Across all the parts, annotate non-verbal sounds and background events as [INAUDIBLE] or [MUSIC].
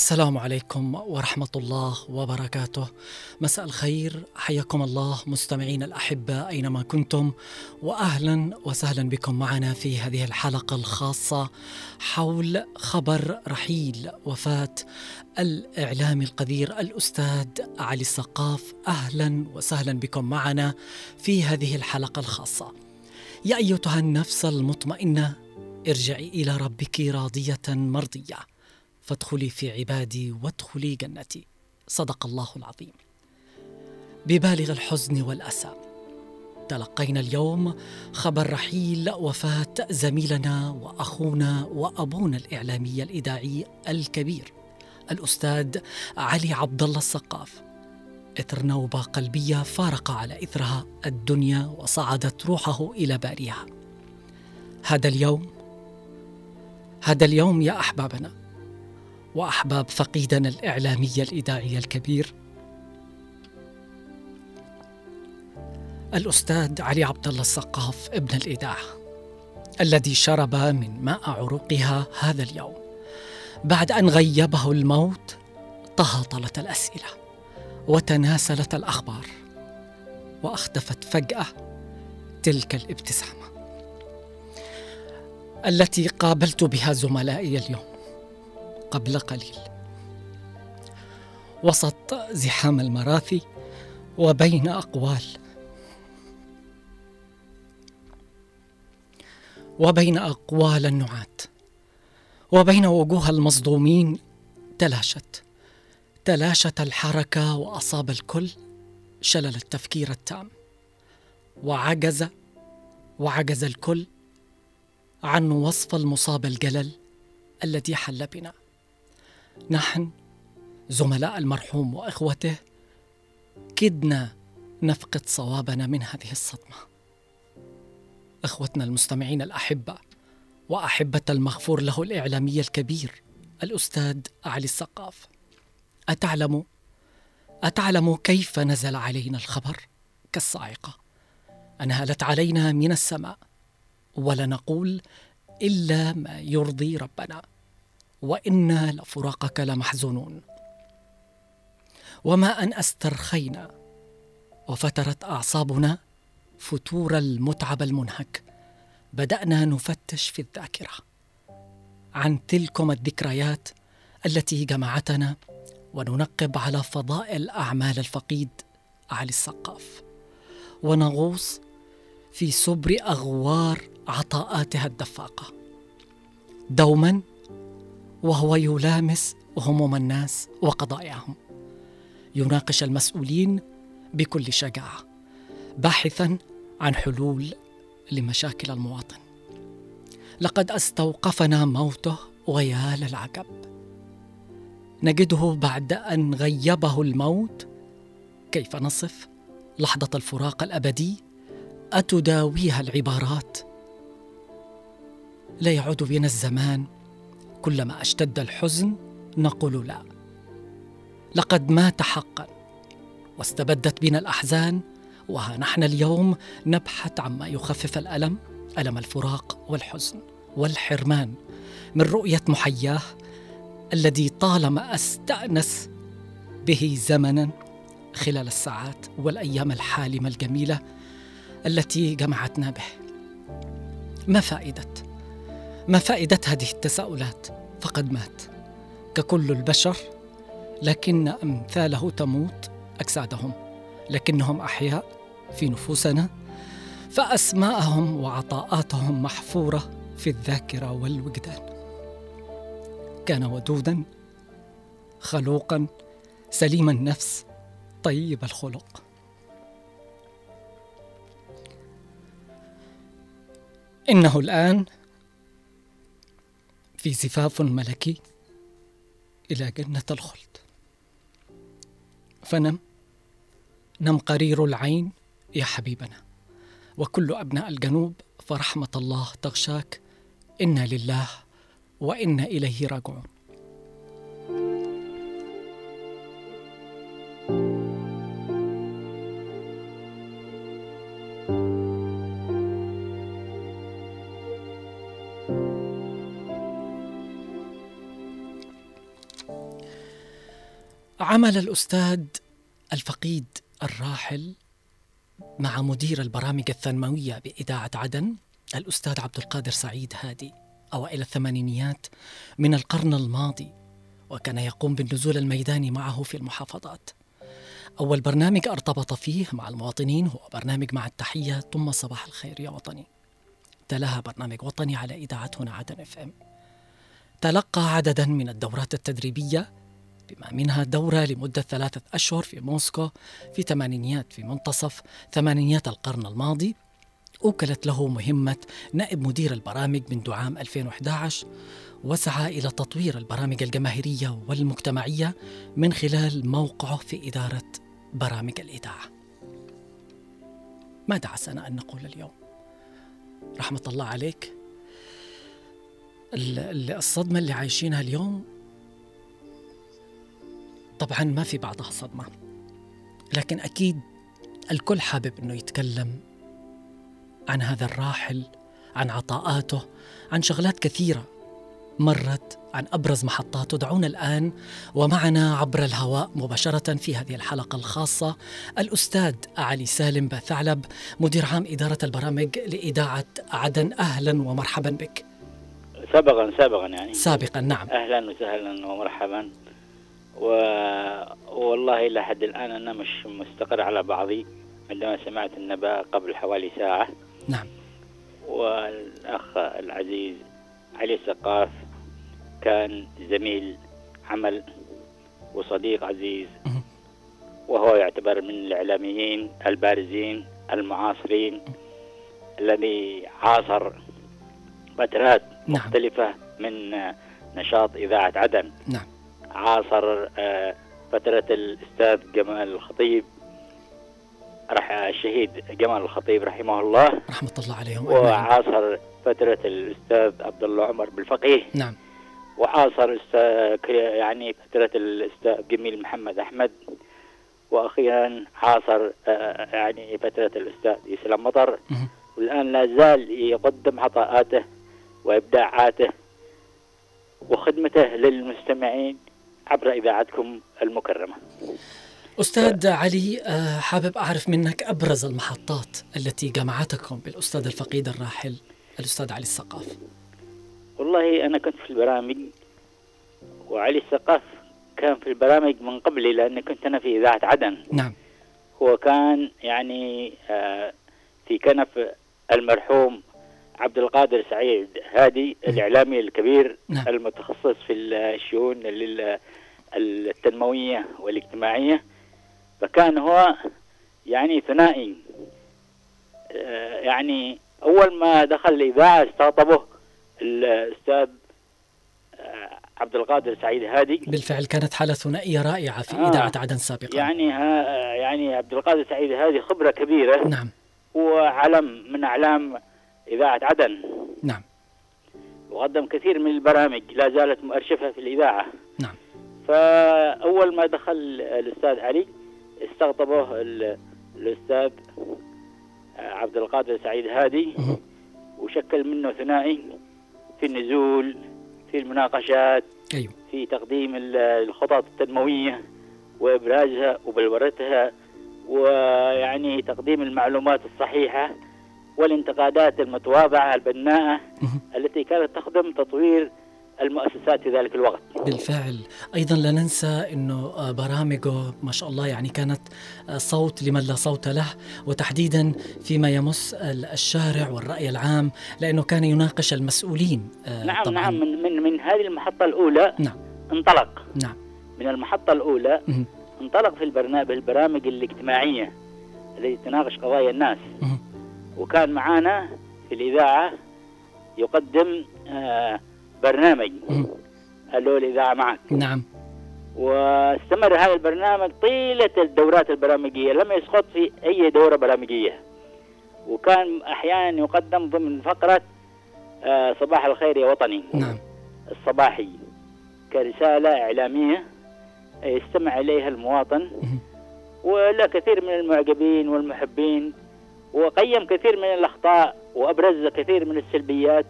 السلام عليكم ورحمة الله وبركاته. مساء الخير حياكم الله مستمعين الأحبة أينما كنتم وأهلا وسهلا بكم معنا في هذه الحلقة الخاصة حول خبر رحيل وفاة الإعلامي القدير الأستاذ علي السقاف. أهلا وسهلا بكم معنا في هذه الحلقة الخاصة. يا أيتها النفس المطمئنة ارجعي إلى ربك راضية مرضية. فادخلي في عبادي وادخلي جنتي. صدق الله العظيم. ببالغ الحزن والأسى. تلقينا اليوم خبر رحيل وفاة زميلنا وأخونا وأبونا الإعلامي الإذاعي الكبير الأستاذ علي عبد الله السقاف. إثر نوبة قلبية فارق على إثرها الدنيا وصعدت روحه إلى باريها. هذا اليوم هذا اليوم يا أحبابنا. وأحباب فقيدنا الإعلامي الإذاعي الكبير. الأستاذ علي عبد الله السقاف ابن الإذاعة الذي شرب من ماء عروقها هذا اليوم. بعد أن غيبه الموت تهاطلت الأسئلة وتناسلت الأخبار واختفت فجأة تلك الابتسامة التي قابلت بها زملائي اليوم. قبل قليل. وسط زحام المراثي وبين أقوال. وبين أقوال النعاة وبين وجوه المصدومين تلاشت. تلاشت الحركة وأصاب الكل شلل التفكير التام. وعجز وعجز الكل عن وصف المصاب الجلل الذي حل بنا. نحن زملاء المرحوم وإخوته كدنا نفقد صوابنا من هذه الصدمة. إخوتنا المستمعين الأحبة وأحبة المغفور له الإعلامي الكبير الأستاذ علي السقاف. أتعلم أتعلم كيف نزل علينا الخبر؟ كالصاعقة انهالت علينا من السماء ولا نقول إلا ما يرضي ربنا. وإنا لفراقك لمحزونون. وما أن أسترخينا وفترت أعصابنا فتور المتعب المنهك. بدأنا نفتش في الذاكرة عن تلكم الذكريات التي جمعتنا وننقب على فضائل اعمال الفقيد علي السقاف. ونغوص في سبر أغوار عطاءاتها الدفاقة. دوما وهو يلامس هموم الناس وقضاياهم. يناقش المسؤولين بكل شجاعة باحثا عن حلول لمشاكل المواطن. لقد استوقفنا موته ويا للعجب نجده بعد أن غيبه الموت. كيف نصف لحظة الفراق الأبدي؟ أتداويها العبارات. لا يعود بنا الزمان كلما اشتد الحزن نقول لا. لقد مات حقا واستبدت بنا الأحزان وها نحن اليوم نبحث عما يخفف الألم ألم الفراق والحزن والحرمان. من رؤية محياه الذي طالما أستأنس به زمنا خلال الساعات والأيام الحالمة الجميلة التي جمعتنا به. ما فائدة؟ ما فائدة هذه التساؤلات؟ فقد مات. ككل البشر لكن أمثاله تموت أجسادهم لكنهم أحياء في نفوسنا فأسماءهم وعطاءاتهم محفورة في الذاكرة والوجدان. كان ودودا خلوقا سليم النفس طيب الخلق. إنه الآن في زفاف ملكي إلى جنة الخلد. فنم نم قرير العين يا حبيبنا. وكل أبناء الجنوب فرحمة الله تغشاك. إنا لله وإنا إليه راجعون. عمل الأستاذ الفقيد الراحل مع مدير البرامج الثانوية بإذاعة عدن الأستاذ عبد القادر سعيد هادي أوائل الثمانينيات من القرن الماضي وكان يقوم بالنزول الميداني معه في المحافظات. أول برنامج أرتبط فيه مع المواطنين هو برنامج مع التحية ثم صباح الخير يا وطني. تلاها برنامج وطني على إذاعة هنا عدن اف ام تلقى عددا من الدورات التدريبية بما منها دورة لمدة ثلاثة أشهر في موسكو في ثمانينيات في منتصف ثمانينيات القرن الماضي. أوكلت له مهمة نائب مدير البرامج منذ عام 2011 وسعى إلى تطوير البرامج الجماهيرية والمجتمعية من خلال موقعه في إدارة برامج الإذاعة. ماذا عسانا أن نقول اليوم؟ رحمة الله عليك. الصدمة اللي عايشينها اليوم طبعا ما في بعضها صدمة. لكن أكيد الكل حابب أنه يتكلم عن هذا الراحل عن عطاءاته عن شغلات كثيرة مرت عن أبرز محطاته. دعونا الآن ومعنا عبر الهواء مباشرة في هذه الحلقة الخاصة الأستاذ علي سالم بثعلب مدير عام إدارة البرامج لإذاعة عدن. أهلا ومرحبا بك. سابقا سابقا يعني. سابقا نعم. أهلا وسهلا ومرحبا. و... والله إلى حد الآن أنا مش مستقر على بعضي عندما سمعت النبأ قبل حوالي ساعة. نعم. والأخ العزيز علي السقاف كان زميل عمل وصديق عزيز. وهو يعتبر من الإعلاميين البارزين المعاصرين الذي عاصر فترات نعم. مختلفة من نشاط إذاعة عدن. نعم. عاصر آه، فترة الأستاذ جمال الخطيب رح الشهيد جمال الخطيب رحمه الله. رحمة الله عليهم وعاصر فترة الأستاذ عبد الله عمر بالفقيه. نعم. وعاصر يعني فترة الأستاذ جميل محمد أحمد. وأخيرا عاصر آه، يعني فترة الأستاذ إسلام مطر. والآن لا زال يقدم عطاءاته وإبداعاته وخدمته للمستمعين. عبر إذاعتكم المكرمة. أستاذ علي آه، حابب أعرف منك أبرز المحطات التي جمعتكم بالأستاذ الفقيد الراحل الأستاذ علي السقاف. والله أنا كنت في البرامج وعلي السقاف كان في البرامج من قبلي لأن كنت أنا في إذاعة عدن. نعم. هو كان يعني آه، في كنف المرحوم عبد القادر سعيد هادي الإعلامي الكبير نعم. المتخصص في الشؤون التنموية والاجتماعية فكان هو يعني ثنائي. آه، يعني أول ما دخل الإذاعة استقطبه الأستاذ آه، عبد القادر سعيد هادي. بالفعل كانت حالة ثنائية رائعة في آه إذاعة عدن سابقا. يعني ها يعني عبد القادر سعيد هادي خبرة كبيرة. نعم. وعلم من أعلام إذاعة عدن. نعم. وقدم كثير من البرامج لا زالت مؤرشفة في الإذاعة. نعم. فأول ما دخل الأستاذ علي استقطبه الأستاذ عبد القادر سعيد هادي وشكل منه ثنائي في النزول في المناقشات أيوه. في تقديم الخطط التنموية وإبرازها وبلورتها ويعني تقديم المعلومات الصحيحة والانتقادات المتواضعة البناءة التي كانت تخدم تطوير المؤسسات في ذلك الوقت. بالفعل. أيضا لا ننسى أنه آه، برامجه ما شاء الله يعني كانت آه، صوت لمن لا صوت له وتحديدا فيما يمس الشارع والرأي العام لأنه كان يناقش المسؤولين آه، نعم طبعا. نعم من, من, من هذه المحطة الأولى نعم. انطلق. نعم. من المحطة الأولى انطلق في البرنامج البرامج الاجتماعية التي تناقش قضايا الناس. وكان معنا في الإذاعة يقدم آه برنامج. ألو الإذاعة معك. نعم. واستمر هذا البرنامج طيلة الدورات البرامجية. لم يسقط في أي دورة برامجية. وكان أحيانا يقدم ضمن فقرة آه صباح الخير يا وطني. نعم. الصباحي. كرسالة إعلامية يستمع إليها المواطن. ولا كثير من المعجبين والمحبين. وقيم كثير من الأخطاء. وأبرز كثير من السلبيات.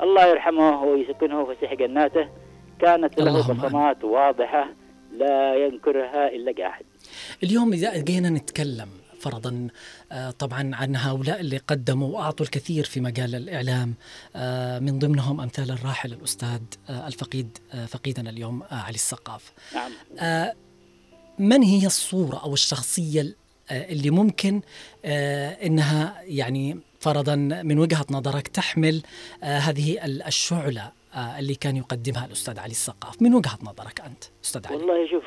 الله يرحمه ويسكنه فسيح جناته كانت له بصمات واضحة لا ينكرها إلا قاعد اليوم إذا جينا نتكلم فرضا آه، طبعا عن هؤلاء اللي قدموا وأعطوا الكثير في مجال الإعلام آه، من ضمنهم أمثال الراحل الأستاذ آه، الفقيد فقيدنا اليوم علي السقاف. نعم. من هي الصورة أو الشخصية اللي ممكن إنها يعني فرضا من وجهة نظرك تحمل هذه الشعلة اللي كان يقدمها الأستاذ علي السقاف. من وجهة نظرك أنت أستاذ علي؟ والله شوف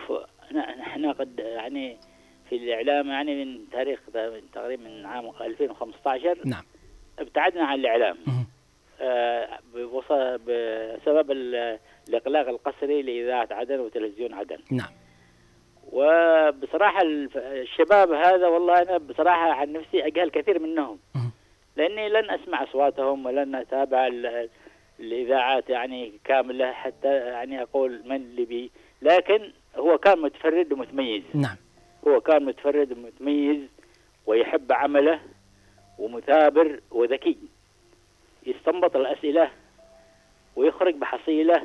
نحن قد يعني في الإعلام يعني من تاريخ تقريبا من عام 2015 نعم. ابتعدنا عن الإعلام. آه بسبب الإغلاق القسري لإذاعة عدن وتلفزيون عدن. نعم. وبصراحة الشباب هذا والله أنا بصراحة عن نفسي أجهل كثير منهم. لأني لن أسمع أصواتهم ولن أتابع الإذاعات يعني كاملة حتى يعني أقول من اللي بي. لكن هو كان متفرد ومتميز. نعم. هو كان متفرد ومتميز ويحب عمله ومثابر وذكي. يستنبط الأسئلة ويخرج بحصيلة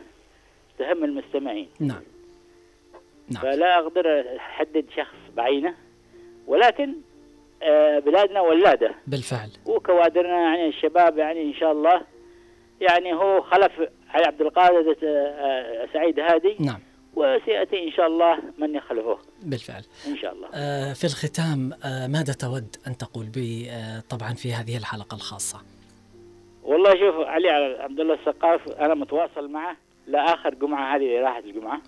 تهم المستمعين. نعم. نعم. فلا أقدر أحدد شخص بعينه ولكن بلادنا ولادة. بالفعل. وكوادرنا يعني الشباب يعني إن شاء الله. يعني هو خلف علي عبد القادر آه، آه، سعيد هادي. نعم. وسيأتي إن شاء الله من يخلفه. بالفعل. إن شاء الله. آه في الختام آه ماذا تود أن تقول بي آه طبعا في هذه الحلقة الخاصة؟ والله شوف علي عبد الله السقاف أنا متواصل معه لآخر جمعة هذه اللي راحت الجمعة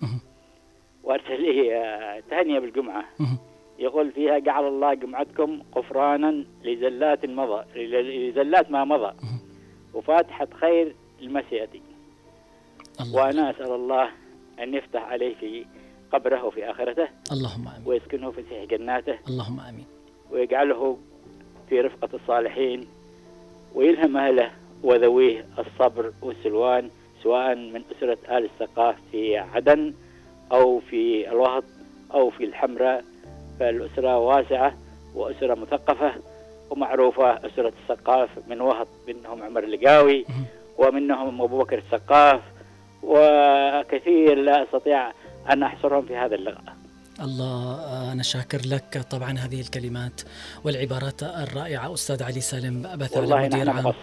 وأرسل لي آه تهنية بالجمعة. يقول فيها جعل الله جمعتكم غفرانا لزلات مضى لزلات ما مضى. وفاتحة خير المسيئة وأنا أسأل الله أن يفتح عليه في قبره وفي آخرته. اللهم آمين. ويسكنه في سيح جناته. اللهم آمين. ويجعله في رفقة الصالحين. ويلهم أهله وذويه الصبر والسلوان سواء من أسرة آل السقاف في عدن أو في الوهط أو في الحمراء. فالأسرة واسعة وأسرة مثقفة ومعروفة أسرة السقاف من وهط منهم عمر اللقاوي ومنهم أبو بكر السقاف وكثير لا أستطيع أن أحصرهم في هذا اللقاء. الله أنا شاكر لك. طبعا هذه الكلمات والعبارات الرائعة. أستاذ علي سالم بثالة مدير عام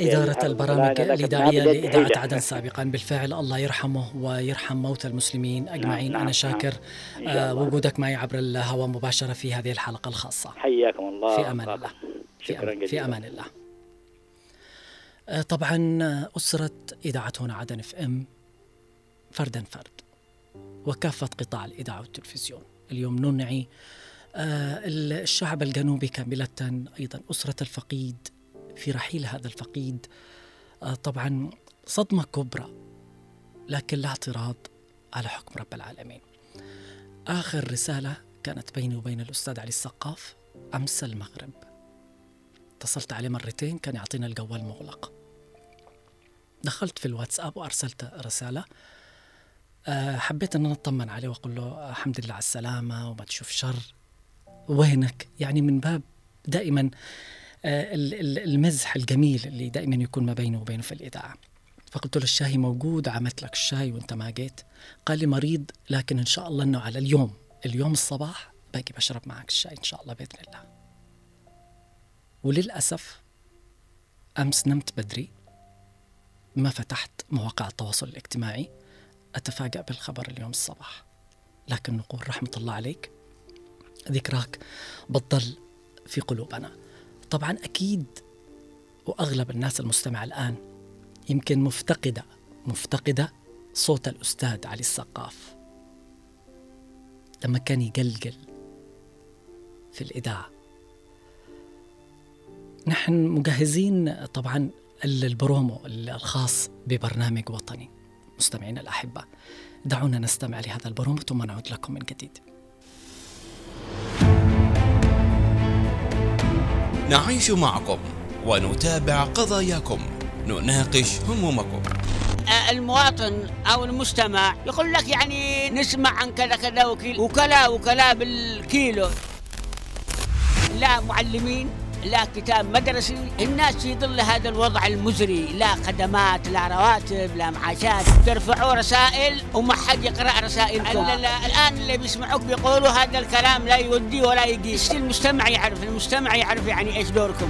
إدارة البرامج الإذاعية لإذاعة عدن سابقا. بالفعل الله يرحمه ويرحم موتى المسلمين نعم، أجمعين. نعم أنا شاكر نعم. آه وجودك معي عبر الهواء مباشرة في هذه الحلقة الخاصة. حياكم الله. في أمان الله. شكرا في, في أمان الله. آه، طبعا أسرة إذاعة هنا عدن اف ام فردا فرد. وكافة قطاع الإذاعة والتلفزيون. اليوم ننعي آه، الشعب الجنوبي كاملة أيضا أسرة الفقيد في رحيل هذا الفقيد. آه، طبعا صدمة كبرى لكن لا اعتراض على حكم رب العالمين. آخر رسالة كانت بيني وبين الأستاذ علي السقاف أمس المغرب. اتصلت عليه مرتين كان يعطينا الجوال مغلق. دخلت في الواتساب وأرسلت رسالة. حبيت أن أنا أطمن عليه وأقول له الحمد لله على السلامة وما تشوف شر. وينك؟ يعني من باب دائما آه، المزح الجميل اللي دائما يكون ما بينه وبينه في الإذاعة فقلت له الشاي موجود عملت لك الشاي وأنت ما جيت. قال لي مريض لكن إن شاء الله إنه على اليوم اليوم الصباح باقي بشرب معك الشاي إن شاء الله بإذن الله. وللأسف أمس نمت بدري ما فتحت مواقع التواصل الاجتماعي. أتفاجأ بالخبر اليوم الصباح. لكن نقول رحمة الله عليك ذكراك بتضل في قلوبنا. طبعا أكيد وأغلب الناس المستمعة الآن يمكن مفتقدة مفتقدة صوت الأستاذ علي السقاف. لما كان يجلجل في الإذاعة. نحن مجهزين طبعا البرومو الخاص ببرنامج وطني. مستمعينا الأحبة دعونا نستمع لهذا البرومو ثم نعود لكم من جديد. نعيش معكم ونتابع قضاياكم نناقش همومكم. المواطن أو المستمع يقول لك يعني نسمع عن كذا كذا وكلا وكلا بالكيلو. لا معلمين لا كتاب مدرسي الناس في ظل هذا الوضع المزري. لا خدمات لا رواتب لا معاشات. ترفعوا رسائل وما حد يقرأ رسائلكم. الآن اللي بيسمعوك بيقولوا هذا الكلام لا يودي ولا يقيس. المجتمع يعرف المجتمع يعرف يعني إيش دوركم.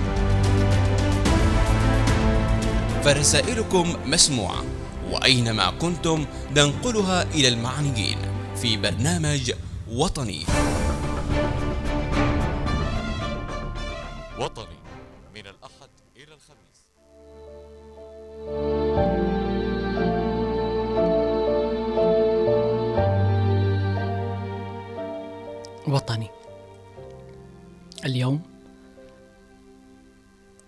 فرسائلكم مسموعة وأينما كنتم ننقلها إلى المعنيين في برنامج وطني. وطني من الأحد إلى الخميس. وطني اليوم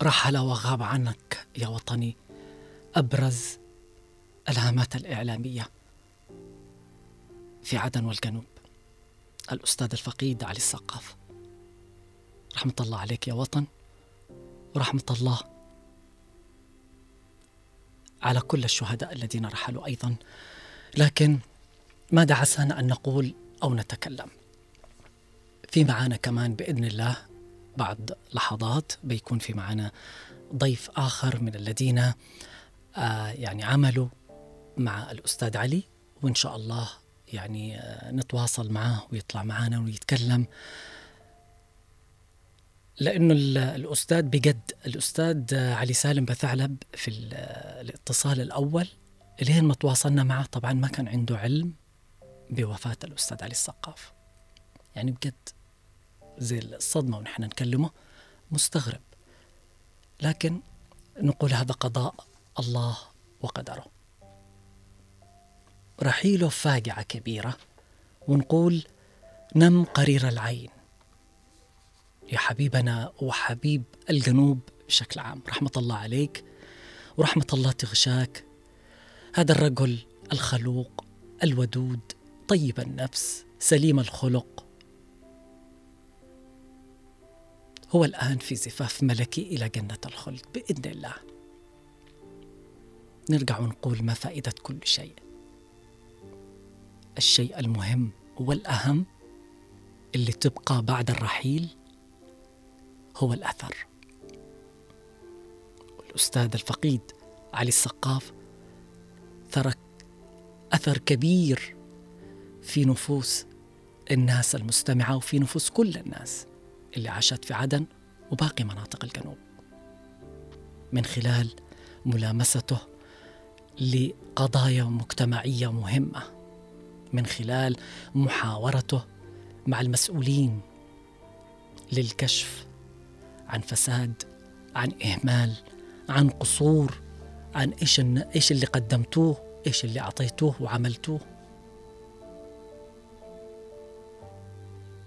رحل وغاب عنك يا وطني أبرز الهامات الإعلامية في عدن والجنوب. الأستاذ الفقيد علي السقاف. رحمة الله عليك يا وطن ورحمة الله على كل الشهداء الذين رحلوا أيضا. لكن ما دعسنا أن نقول أو نتكلم. في معانا كمان بإذن الله بعد لحظات بيكون في معانا ضيف آخر من الذين آه يعني عملوا مع الأستاذ علي وإن شاء الله يعني آه نتواصل معه ويطلع معنا ويتكلم. لأنه الأستاذ بجد الأستاذ علي سالم بثعلب في الاتصال الأول لين ما تواصلنا معه طبعا ما كان عنده علم بوفاة الأستاذ علي السقاف. يعني بجد زي الصدمة ونحن نكلمه مستغرب. لكن نقول هذا قضاء الله وقدره. رحيله فاجعة كبيرة ونقول نم قرير العين. يا حبيبنا وحبيب الجنوب بشكل عام. رحمة الله عليك ورحمة الله تغشاك. هذا الرجل الخلوق الودود طيب النفس سليم الخلق. هو الآن في زفاف ملكي إلى جنة الخلد بإذن الله. نرجع ونقول ما فائدة كل شيء. الشيء المهم والأهم اللي تبقى بعد الرحيل هو الأثر. الأستاذ الفقيد علي السقاف ترك أثر كبير في نفوس الناس المستمعة وفي نفوس كل الناس اللي عاشت في عدن وباقي مناطق الجنوب. من خلال ملامسته لقضايا مجتمعية مهمة. من خلال محاورته مع المسؤولين للكشف عن فساد عن إهمال عن قصور عن إيش إيش اللي قدمتوه إيش اللي أعطيتوه وعملتوه.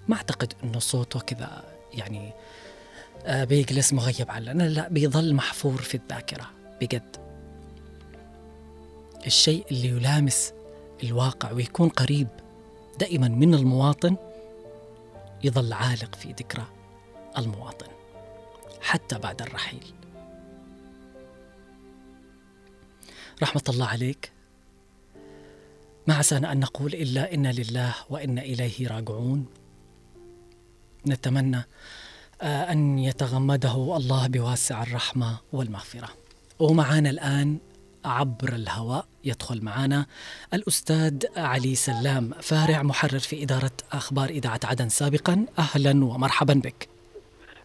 ما أعتقد أنه صوته كذا يعني آه، بيجلس مغيب عننا لا بيظل محفور في الذاكرة بجد. الشيء اللي يلامس الواقع ويكون قريب دائما من المواطن يظل عالق في ذكرى المواطن. حتى بعد الرحيل. رحمة الله عليك. ما عسانا أن نقول إلا إنا لله وإنا إليه راجعون. نتمنى آه، أن يتغمده الله بواسع الرحمة والمغفرة. ومعانا الآن عبر الهواء يدخل معنا الأستاذ علي سلام فارع محرر في إدارة أخبار إذاعة عدن سابقا. أهلا ومرحبا بك.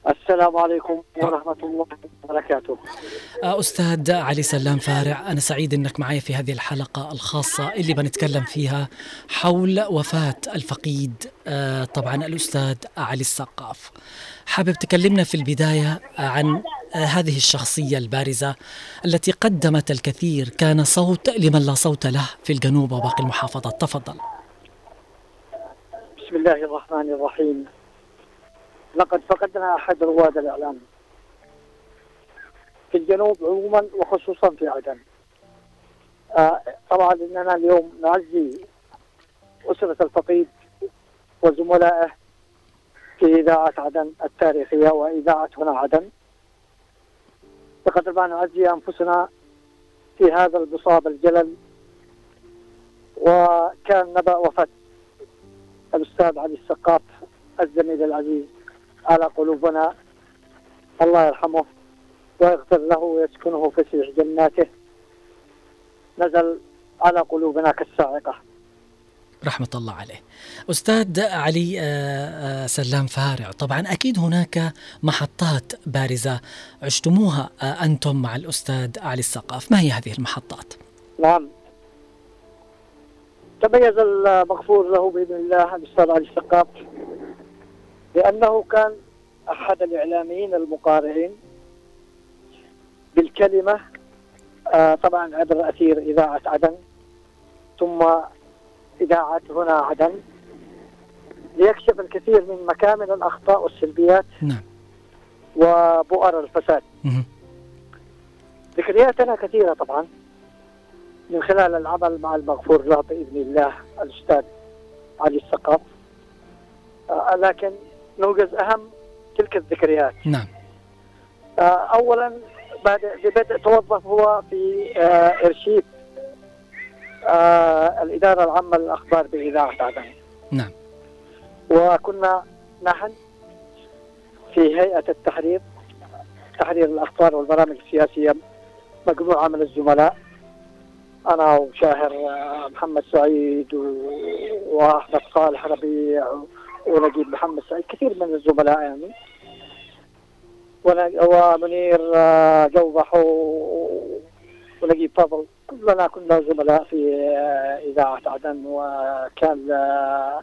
السلام عليكم ورحمة الله وبركاته. آه، أستاذ علي سلام فارع أنا سعيد أنك معي في هذه الحلقة الخاصة اللي بنتكلم فيها حول وفاة الفقيد آه، طبعا الأستاذ علي السقاف. حابب تكلمنا في البداية عن آه، هذه الشخصية البارزة التي قدمت الكثير كان صوت لمن لا صوت له في الجنوب وباقي المحافظات. تفضل. بسم الله الرحمن الرحيم. لقد فقدنا أحد رواد الإعلام. في الجنوب عموما وخصوصا في عدن. آه طبعا إننا اليوم نعزي أسرة الفقيد وزملائه في إذاعة عدن التاريخية وإذاعة هنا عدن. بقدر ما نعزي أنفسنا في هذا البصاب الجلل وكان نبأ وفاة الأستاذ علي السقاف الزميل العزيز. على قلوبنا. الله يرحمه ويغفر له ويسكنه فسيح جناته. نزل على قلوبنا كالصاعقة رحمة الله عليه. أستاذ علي آه، آه، سلام فارع طبعا أكيد هناك محطات بارزة عشتموها آه، أنتم مع الأستاذ علي السقاف. ما هي هذه المحطات؟ نعم. تميز المغفور له بإذن الله الأستاذ علي السقاف. لأنه كان أحد الإعلاميين المقارعين بالكلمة طبعا عبر أثير إذاعة عدن ثم إذاعة هنا عدن. ليكشف الكثير من مكامن الأخطاء والسلبيات نعم. وبؤر الفساد. ذكرياتنا كثيرة طبعا. من خلال العمل مع المغفور له بإذن الله الأستاذ علي الثقاف آه لكن نوجز أهم تلك الذكريات. نعم. آه أولا بعد ببدء توظف هو في آه إرشيد آه الإدارة العامة للأخبار بإذاعة عدن نعم. وكنا نحن في هيئة التحرير تحرير الأخبار والبرامج السياسية مجموعة من الزملاء أنا وشاهر محمد سعيد وأحمد صالح ربيع ونجيب محمد سعيد. كثير من الزملاء يعني. ومنير آه، جوبح ونجيب فضل. كلنا كنا زملاء في آه، إذاعة عدن وكان آه،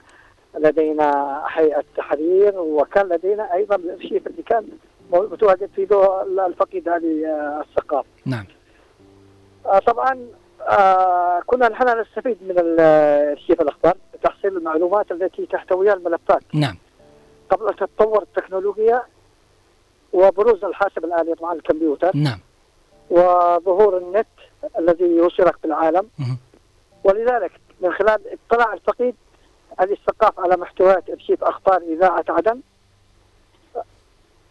لدينا هيئة تحرير وكان لدينا أيضا الأرشيف اللي كان متواجد في الفقيد هذه آه، الثقافة. نعم. طبعا كنا نحن نستفيد من الارشيف الأخبار. تحصيل المعلومات التي تحتويها الملفات. نعم. قبل أن تتطور التكنولوجيا وبروز الحاسب الآلي طبعا الكمبيوتر. نعم. وظهور النت الذي يوصلك بالعالم. ولذلك من خلال اطلاع الفقيد الاستقاف على محتويات أرشيف أخبار إذاعة عدن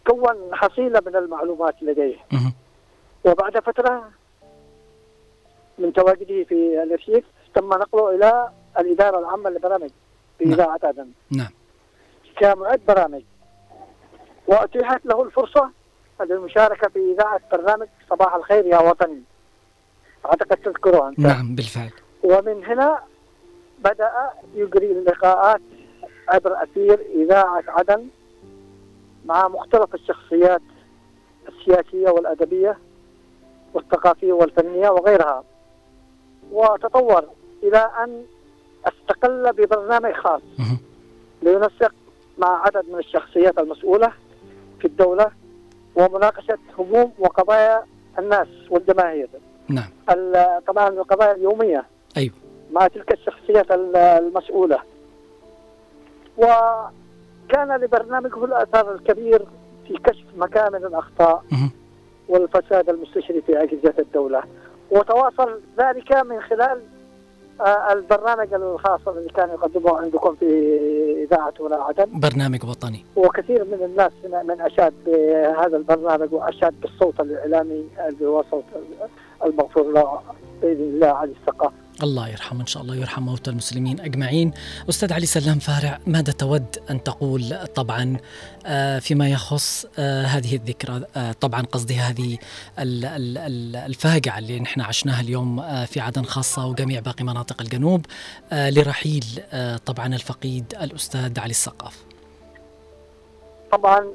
كون حصيله من المعلومات لديه. وبعد فترة من تواجده في الأرشيف تم نقله إلى الإدارة العامة للبرامج في نعم. اذاعه عدن نعم. كمعد برامج. وأتيحت له الفرصة للمشاركة في إذاعة برنامج صباح الخير يا وطني. أعتقد تذكره أنت. نعم بالفعل. ومن هنا بدأ يجري اللقاءات عبر أثير إذاعة عدن مع مختلف الشخصيات السياسية والأدبية والثقافية والفنية وغيرها. وتطور إلى أن أستقل ببرنامج خاص. لينسق مع عدد من الشخصيات المسؤولة في الدولة ومناقشة هموم وقضايا الناس والجماهير. نعم. طبعا القضايا اليومية أيوه. مع تلك الشخصيات المسؤولة. وكان لبرنامجه الاثر الكبير في كشف مكامن الأخطاء والفساد المستشري في أجهزة الدولة. وتواصل ذلك من خلال البرنامج الخاص الذي كان يقدمه عندكم في إذاعة هنا عدن. برنامج وطني. وكثير من الناس من أشاد بهذا البرنامج وأشاد بالصوت الإعلامي اللي هو صوت المغفور له بإذن الله علي الثقافة الله يرحمه إن شاء الله يرحم موتى المسلمين أجمعين. أستاذ علي سلام فارع ماذا تود أن تقول طبعا آه، فيما يخص آه، هذه الذكرى آه، طبعا قصدي هذه الفاجعة اللي نحن عشناها اليوم في عدن خاصة وجميع باقي مناطق الجنوب لرحيل طبعا الفقيد الأستاذ علي السقاف. طبعا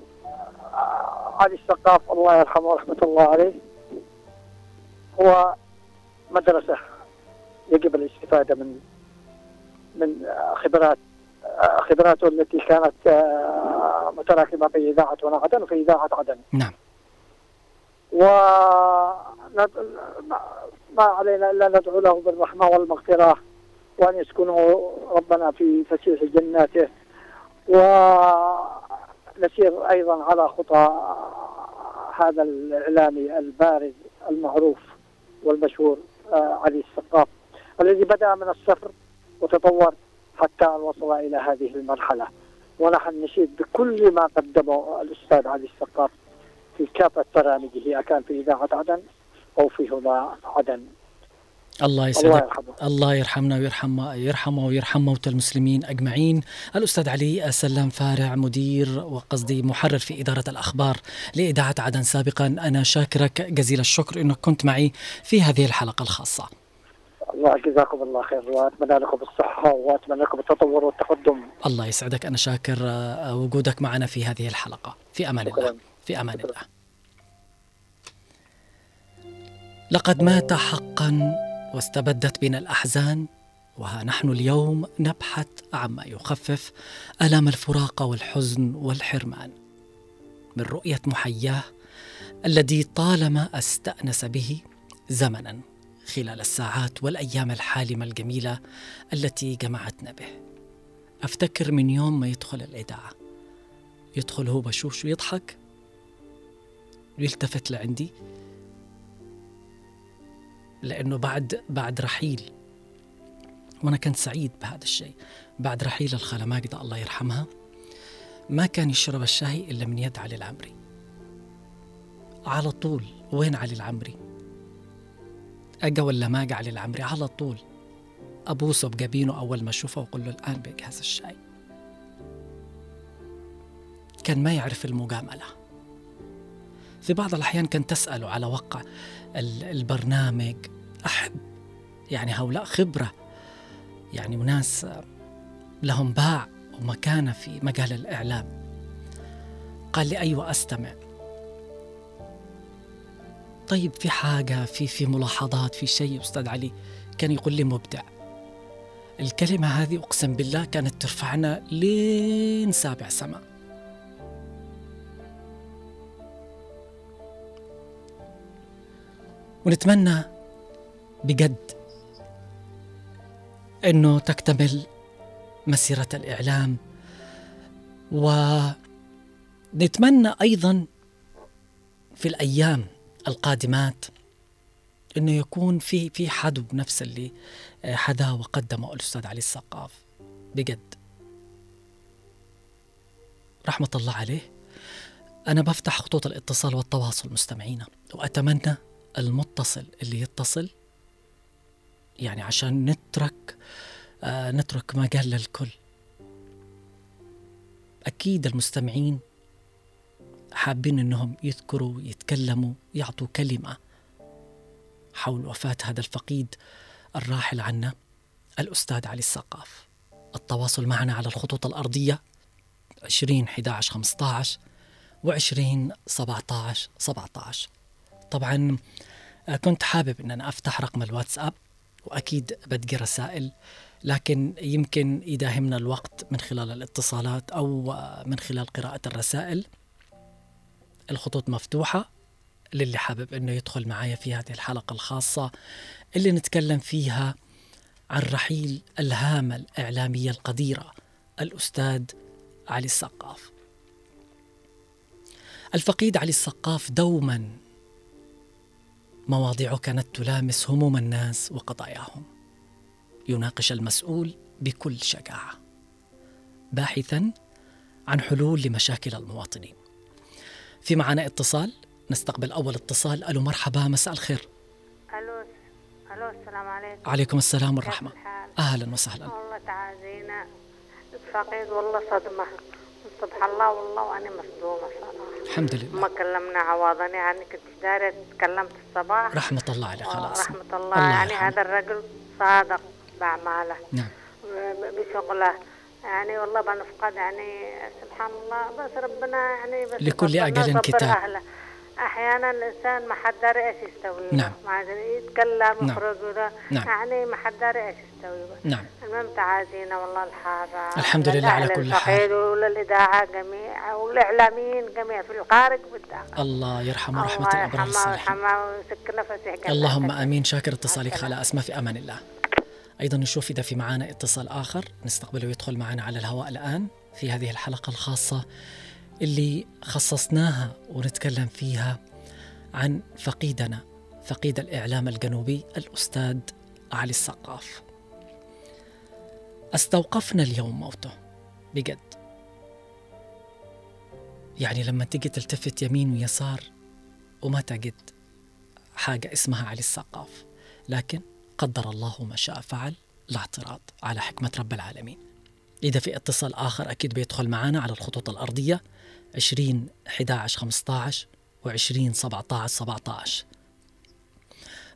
علي السقاف الله يرحمه ورحمة الله عليه هو مدرسة. يجب الاستفادة من من خبرات خبراته التي كانت آه، متراكمة في إذاعة هنا عدن وفي إذاعة عدن. نعم. و ما علينا إلا ندعو له بالرحمة والمغفرة وأن يسكنه ربنا في فسيح جناته ونسير أيضا على خطى هذا الإعلامي البارز المعروف والمشهور آه، علي السقاف الذي بدأ من الصفر وتطور حتى أن وصل إلى هذه المرحلة. ونحن نشيد بكل ما قدمه الأستاذ علي السقاف في كافة برامجه أكان في إذاعة عدن أو في هنا عدن. الله يسعدك. الله يرحمنا ويرحم يرحمه ويرحم موتى المسلمين أجمعين. الأستاذ علي سلام فارع مدير وقصدي محرر في إدارة الأخبار لإذاعة عدن سابقا. أنا شاكرك جزيل الشكر إنك كنت معي في هذه الحلقة الخاصة. الله جزاكم الله خير وأتمنى لكم الصحة وأتمنى لكم التطور والتقدم. الله يسعدك أنا شاكر آه، وجودك معنا في هذه الحلقة. في أمان الله في أمان الله. لقد مات حقا واستبدت بنا الأحزان وها نحن اليوم نبحث عما يخفف الام الفراق والحزن والحرمان. من رؤية محياه الذي طالما أستأنس به زمنا. خلال الساعات والأيام الحالمة الجميلة التي جمعتنا به. أفتكر من يوم ما يدخل الإذاعة. يدخل هو بشوش ويضحك. ويلتفت لعندي. لأنه بعد بعد رحيل. وأنا كنت سعيد بهذا الشيء. بعد رحيل الخاله ماجده الله يرحمها. ما كان يشرب الشاي إلا من يد علي العمري. على طول وين علي العمري؟ أجا ولا ما أجا علي العمري؟ على طول. ابوسه بجبينه أول ما أشوفه وأقول له الآن بجهز الشاي. كان ما يعرف المجاملة. في بعض الأحيان كنت تسأله على وقع البرنامج. أحب. يعني هؤلاء خبرة. يعني ناس لهم باع ومكانة في مجال الإعلام. قال لي أيوة أستمع. طيب في حاجة في في ملاحظات في شيء أستاذ علي؟ كان يقول لي مبدع. الكلمة هذه أقسم بالله كانت ترفعنا لين سابع سماء. ونتمنى بجد إنه تكتمل مسيرة الإعلام. ونتمنى أيضا في الأيام القادمات إنه يكون في في حدو بنفس اللي حدا وقدمه الأستاذ علي السقاف. بجد. رحمة الله عليه أنا بفتح خطوط الاتصال والتواصل مستمعينا وأتمنى المتصل اللي يتصل يعني عشان نترك آه نترك مجال للكل. أكيد المستمعين حابين أنهم يذكروا يتكلموا يعطوا كلمة حول وفاة هذا الفقيد الراحل عنا الأستاذ علي السقاف. التواصل معنا على الخطوط الأرضية 20 11 15 و 20 17 17 طبعا آه، كنت حابب إن أنا أفتح رقم الواتساب وأكيد بدقي رسائل لكن يمكن يداهمنا الوقت من خلال الاتصالات أو آه، من خلال قراءة الرسائل الخطوط مفتوحة للي حابب إنه يدخل معايا في هذه الحلقة الخاصة اللي نتكلم فيها عن رحيل الهامة الإعلامية القديرة الأستاذ علي السقاف. الفقيد علي السقاف دوما مواضيع كانت تلامس هموم الناس وقضاياهم. يناقش المسؤول بكل شجاعة باحثا عن حلول لمشاكل المواطنين. في معنا اتصال؟ نستقبل أول اتصال. ألو مرحبا مساء الخير. ألو ألو السلام عليكم. عليكم السلام والرحمة. أهلا وسهلا. والله تعازينا. فقيد والله صدمة. سبحان الله والله وأنا مصدومة صراحة. الحمد لله. ما كلمنا عوضني يعني كنت دارت تكلمت الصباح. رحمة الله عليه خلاص. رحمه الله, الله يعني. هذا الرجل صادق باعماله نعم. بشغله. يعني والله بنفقد يعني سبحان الله بس ربنا يعني بس لكل أجل كتاب. أهله. أحيانا الإنسان ما حد داري إيش يستوي. نعم. يتكلم نعم. يخرج نعم. يعني ما حد داري إيش يستوي. نعم. المهم تعازينا والله الحاره الحمد لله على كل حال. وللاذاعه جميع والإعلاميين جميع في الخارج والداخل الله يرحمه رحمة الابرار الصالحين الله ويسكر نفسه اللهم آمين. شاكر اتصالك خاله أسماء في أمان الله. أيضا نشوف إذا في معنا اتصال آخر نستقبله ويدخل معنا على الهواء الآن في هذه الحلقة الخاصة اللي خصصناها ونتكلم فيها عن فقيدنا فقيد الإعلام الجنوبي الأستاذ علي السقاف. أستوقفنا اليوم موته بجد. يعني لما تيجي تلتفت يمين ويسار وما تجد حاجة اسمها علي السقاف لكن قدر الله ما شاء فعل لا اعتراض على حكمة رب العالمين. إذا في اتصال آخر أكيد بيدخل معنا على الخطوط الأرضية 20 11 15 و20 17 17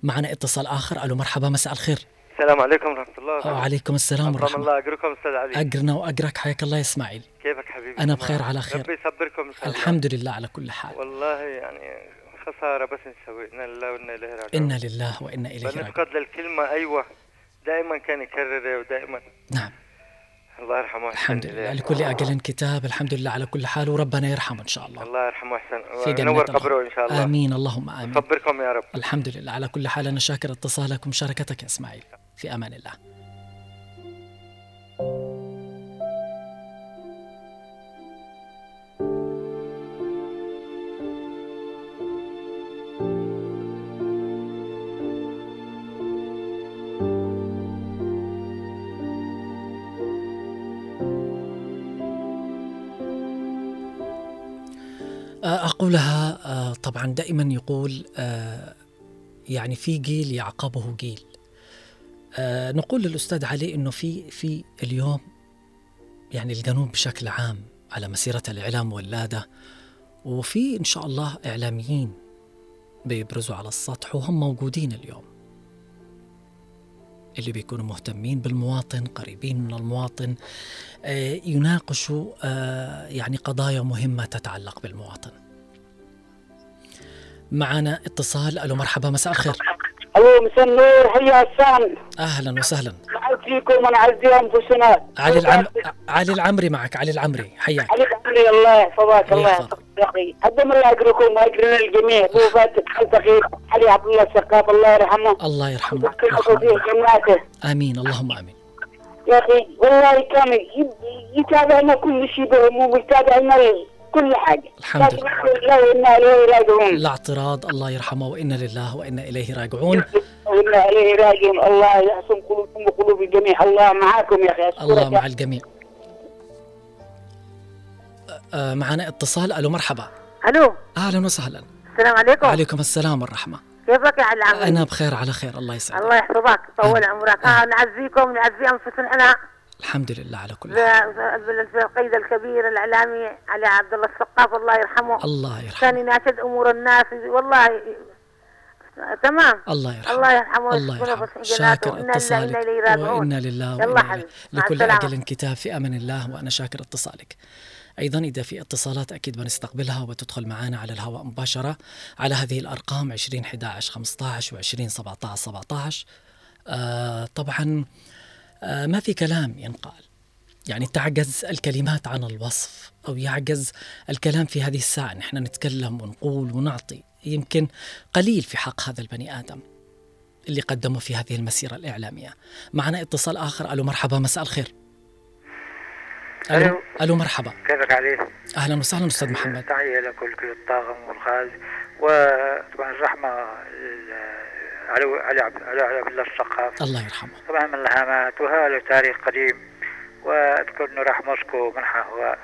معنا اتصال آخر. ألو مرحبا مساء الخير. السلام عليكم ورحمة الله وعليكم السلام ورحمة الله أقركم أستاذ علي. أقرنا وأقرك حياك الله يا إسماعيل. كيفك حبيبي؟ أنا بخير على خير. ربي يصبركم إن شاء الله. الحمد لله على كل حال. والله يعني خسارة بس نسوي. إنا لله وإنا إليه راجعون. إنا لله وإنا إليه راجعون. بنفقد للكلمة أيوة. دائما كان يكررها ودائما. نعم. الله يرحمه الحمد لله. لكل أجل كتاب الحمد لله على كل حال وربنا يرحمه إن شاء الله. الله يرحمه أحسن في جنة. قبره إن شاء الله. آمين. اللهم آمين. صبركم يا رب. الحمد لله. على كل حال أنا شاكر اتصالك ومشاركتك يا إسماعيل. في أمان الله. أقولها آه، طبعا دائما يقول آه، يعني في جيل يعقبه جيل. آه، نقول للأستاذ علي أنه في في اليوم يعني الجنوب بشكل عام على مسيرة الإعلام ولادة وفي إن شاء الله إعلاميين بيبرزوا على السطح وهم موجودين اليوم. اللي بيكونوا مهتمين بالمواطن قريبين من المواطن آه، يناقشوا آه، يعني قضايا مهمة تتعلق بالمواطن. معنا اتصال. ألو مرحبا مساء الخير. ألو مساء النور حيا حسان أهلا وسهلا. نعزيكم ونعزي أنفسنا. علي العم... علي العمري معك علي العمري حياك. علي العمري الله يحفظك الله يحفظك. يا أخي. قدم الله اجركم واجرنا الجميع. أبو فاتح خلف أخي علي عبد الله السقاف الله يرحمه. الله يرحمه. ويحفظه في جناته آمين اللهم آمين. يا أخي والله كان يتابعنا كل شيء بهموم ويتابعنا كل حاجة. الحمد لكن لله. وإنا إليه راجعون. لا اعتراض الله يرحمه وإنا لله وإنا إليه راجعون. وإنا إليه راجعون. الله يحسن قلوبكم وقلوب الجميع. الله معاكم يا أخي. الله مع الجميع. آه، معنا اتصال. ألو مرحبا. ألو. أهلا وسهلا. السلام عليكم. عليكم السلام والرحمة. كيفك يا علي عمري أنا بخير على خير. الله يسعدك. الله يحفظك. طول عمرك. آه. نعزيكم نعزي أنفسنا. أنا الحمد لله على كل حال. ب- ب- القيد الكبير الإعلامي علي عبد الله السقاف الله يرحمه. الله يرحمه. كان يناشد أمور الناس والله تمام. الله يرحمه. الله يرحمه الله يرحمه. شاكر اتصالك. وإنا لله وإنا إليه. لكل. أجل كتاب في أمان الله وأنا شاكر اتصالك. أيضا إذا في اتصالات أكيد بنستقبلها وتدخل معنا على الهواء مباشرة على هذه الأرقام 20 11 15 و20 17 17 آه طبعا ما في كلام ينقال. يعني تعجز الكلمات عن الوصف أو يعجز الكلام في هذه الساعة. نحن نتكلم ونقول ونعطي. يمكن قليل في حق هذا البني آدم اللي قدمه في هذه المسيرة الإعلامية. معنا اتصال آخر. ألو مرحبا مساء الخير. ألو, ألو. مرحبا. كيفك علي؟ أهلا وسهلا أستاذ محمد. تحية لكل كل الطاقم والخال وطبعا الرحمة ال- علي علي عبد علي عبد الله السقاف الله يرحمه. طبعا من الهامات وهذا له تاريخ قديم واذكر إنه راح موسكو منحه هو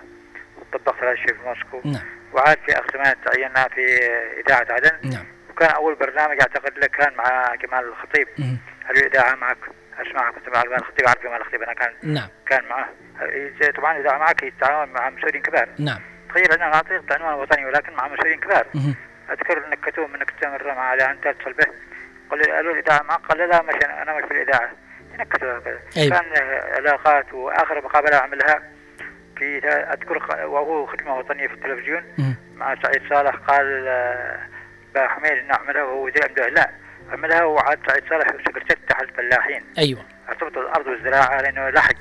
طبق ثلاث شيء في موسكو. نعم. وعاد في اخر سنه تعيننا في إذاعة عدن. نعم. وكان أول برنامج أعتقد له كان مع جمال الخطيب. مم. هل الإذاعة معك؟ اسمع كنت مع الخطيب عارف جمال الخطيب. أنا كان نعم. كان معه. طبعا الاذاعه معك يتعاون مع مسؤولين كبار. نعم. تخيل أنا اعطيت عنوان وطني ولكن مع مسؤولين كبار. مهم. أذكر إنك كتوم إنك تستمر مع على انت تتصل به قال لي قالوا الاذاعه معك قال لا مش أنا مش في الإذاعة. نكتوا أيوة. كان علاقات وآخر مقابلة أعملها في أذكر وهو خدمة وطنية في التلفزيون. مع سعيد صالح قال حميد انه أعملها. وهو وزير امده لا عملها وعاد سعيد صالح سكرتير تحت الفلاحين. أيوة. أرتبط الأرض والزراعه لأنه لحق.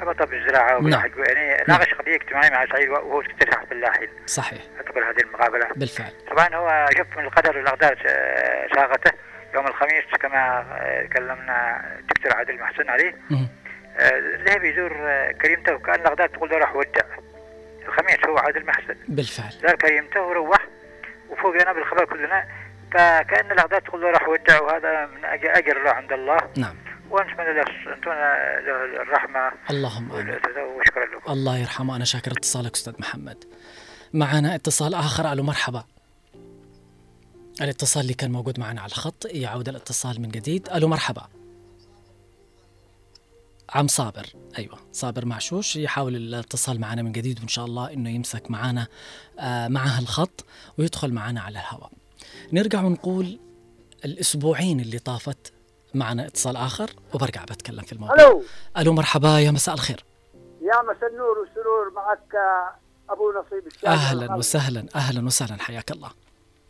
هبط بالزراعة وبالحق يعني ناقش قضية اجتماعيه مع سعيد وهو سكرتير تحت الفلاحين. صحيح. اعتبر هذه المقابلة. بالفعل. طبعا هو شوف من القدر والأقدار آه، شاغته. يوم الخميس كما كلمنا الدكتور عادل محسن عليه. آه، ذهب يزور آه، كريمته وكأن الاقدار تقول له راح ودع. الخميس هو عادل محسن. بالفعل. زار كريمته وروح وفوقنا بالخبر كلنا فكأن الاقدار تقول له راح ودع وهذا من أج- أجر له عند الله. نعم. ونتمنى له الرحمة. اللهم آمين. وشكرا لكم. الله يرحمه. أنا شاكر اتصالك أستاذ محمد. معنا اتصال آخر. ألو مرحبا. الاتصال اللي كان موجود معنا على الخط يعود الاتصال من جديد. ألو مرحبا. عم صابر. أيوه صابر معشوش يحاول الاتصال معنا من جديد وإن شاء الله إنه يمسك معنا آه معها الخط ويدخل معنا على الهواء. نرجع ونقول الأسبوعين اللي طافت معنا اتصال آخر وبرجع بتكلم في الموضوع. ألو. ألو مرحبا يا مساء الخير. يا مساء النور والسرور معك أبو نصيب الشاذلي أهلا وسهلا أهلا وسهلا حياك الله.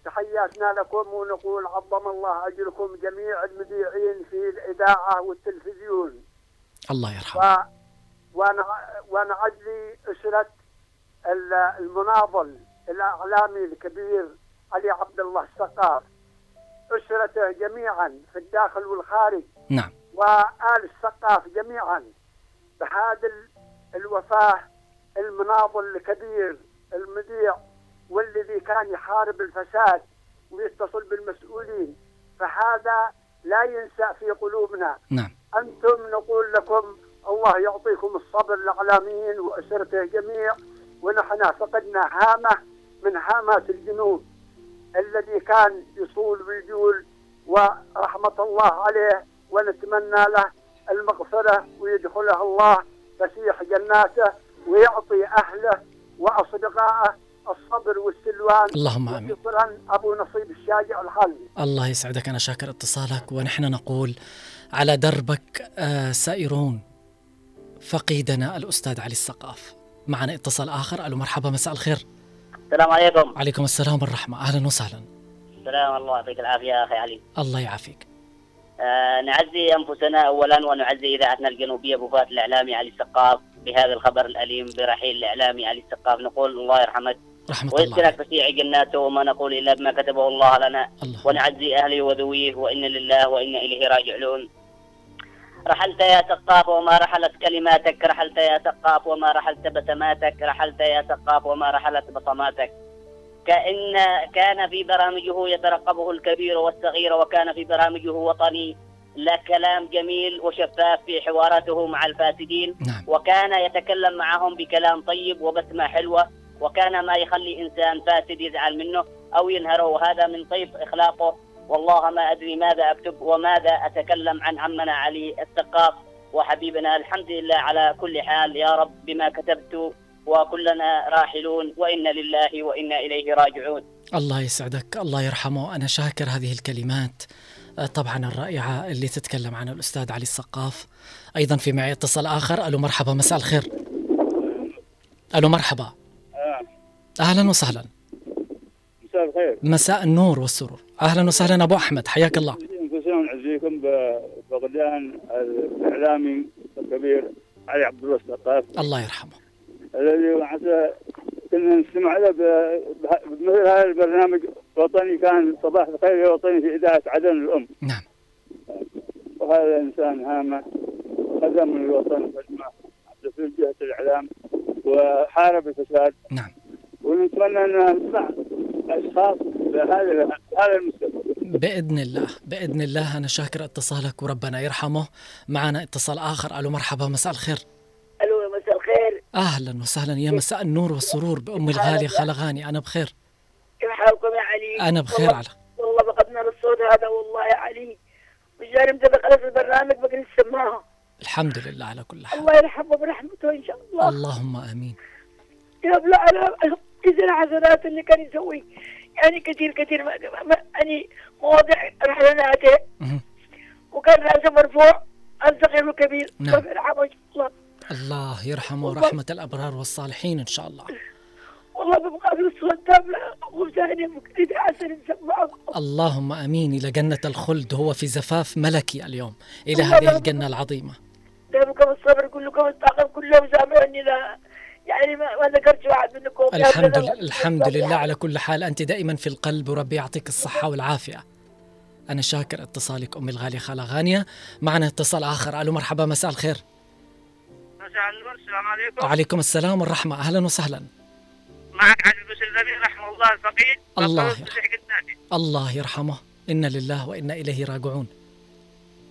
تحياتنا لكم ونقول عظم الله أجركم جميع المذيعين في الإذاعة والتلفزيون. الله يرحمه. و... وأنا وأنا أسرة ال- المناضل الإعلامي الكبير علي عبد الله السقاف. أسرته جميعا في الداخل والخارج. نعم. وآل السقاف جميعا بهذا ال- الوفاة المناضل الكبير المذيع والذي كان يحارب الفساد ويتصل بالمسؤولين. فهذا لا ينسى في قلوبنا. نعم. أنتم نقول لكم الله يعطيكم الصبر الإعلاميين وأسرته جميع ونحن فقدنا هامة من هامات الجنوب الذي كان يصول ويجول ورحمة الله عليه ونتمنى له المغفرة ويدخله الله فسيح جناته ويعطي أهله وأصدقائه الصبر والسلوان. اللهم آمين. وشكرا أبو نصيب الشاجع الحلبي الله يسعدك. أنا شاكر اتصالك ونحن نقول على دربك آه سائرون فقيدنا الأستاذ علي السقاف. معنا اتصال آخر. ألو مرحبا مساء الخير. السلام عليكم. عليكم السلام والرحمة. أهلا وسهلا. السلام الله يعطيك العافية يا أخي علي. الله يعافيك. آه نعزي أنفسنا أولا ونعزي إذاعتنا الجنوبية بوفاة الإعلامي علي السقاف بهذا الخبر الأليم برحيل الإعلامي علي السقاف. نقول الله يرحمه. رحمة الله ويسكنك فسيع جناته وما نقول إلا بما كتبه الله لنا. الله. ونعزي أهله وذويه وإن لله وإنا إليه راجعون. رحلت يا سقاف وما رحلت كلماتك. رحلت يا سقاف وما رحلت بسماتك. رحلت يا سقاف وما رحلت بصماتك. كأن كان في برامجه يترقبه الكبير والصغير وكان في برامجه وطني لا كلام جميل وشفاف في حواراته مع الفاسدين. نعم. وكان يتكلم معهم بكلام طيب وبسمة حلوة. وكان ما يخلي إنسان فاسد يزعل منه أو ينهره. وهذا من طيب إخلاقه. والله ما أدري ماذا أكتب وماذا أتكلم عن عمنا علي الثقاف وحبيبنا. الحمد لله على كل حال. يا رب بما كتبت وكلنا راحلون. وإنا لله وإنا إليه راجعون. الله يسعدك. الله يرحمه. أنا شاكر هذه الكلمات. آه، طبعا الرائعة اللي تتكلم عنها الأستاذ علي السقاف أيضا في معي اتصال آخر. ألو مرحبا. مساء الخير. ألو مرحبا. أهلا وسهلا. مساء الخير. مساء النور والسرور. أهلا وسهلا أبو أحمد حياك الله. انفسنا نعزيكم بفقدان الإعلامي الكبير علي عبد الله الثقاف. الله يرحمه. الذي حتى كنا نستمع له بمثل هذا البرنامج. وطني كان صباح الخير يا وطني في إذاعة عدن الأم. نعم. وهذا إنسان هامه خدم الوطن خدمه في جهة الإعلام وحارب الفساد. نعم. ونتمنى أن نسمع أشخاص بهذا هذا المستوى. بإذن الله بإذن الله. أنا شاكر اتصالك وربنا يرحمه. معنا اتصال آخر. ألو مرحبا. مساء الخير. ألو يا مساء الخير. أهلا وسهلا. يا مساء النور والسرور بأم الغالية خلغاني. أنا بخير. كيف حالكم يا علي؟ أنا بخير والله, على والله فقدنا للصوت هذا والله يا علي. وجاري متى خلص البرنامج بقى نسمعها الحمد لله على كل حال. الله يرحمه برحمته إن شاء الله. اللهم آمين. يبلع على كثير حسنات اللي كان يسوي. يعني كثير كثير ما ما- يعني مواضيع رحلاناته مهم. وكان رأسه مرفوع. الصغير والكبير نعم. الله. الله يرحمه. رحمة الأبرار والصالحين إن شاء الله. والله بمقابل حسن نسمعه اللهم آمين. إلى جنة الخلد. هو في زفاف ملكي اليوم. إلى الله هذه. الجنة العظيمة. لكم الصبر كلكم الطاقم كلهم سامعني لا يعني ما, ما ذكرت واحد منكم. الحمد. لله الحمد لله على كل حال. أنت دائما في القلب وربي يعطيك الصحة والعافية. أنا شاكر اتصالك امي الغاليه خالة غانية. معنا اتصال آخر. ألو مرحبا مساء الخير. مساء النور السلام عليكم. وعليكم السلام والرحمة. أهلا وسهلا. معك بن سلمي رحمه الله الفقيد الله يرحمه. الله يرحمه. إنا لله وإنا إليه راجعون.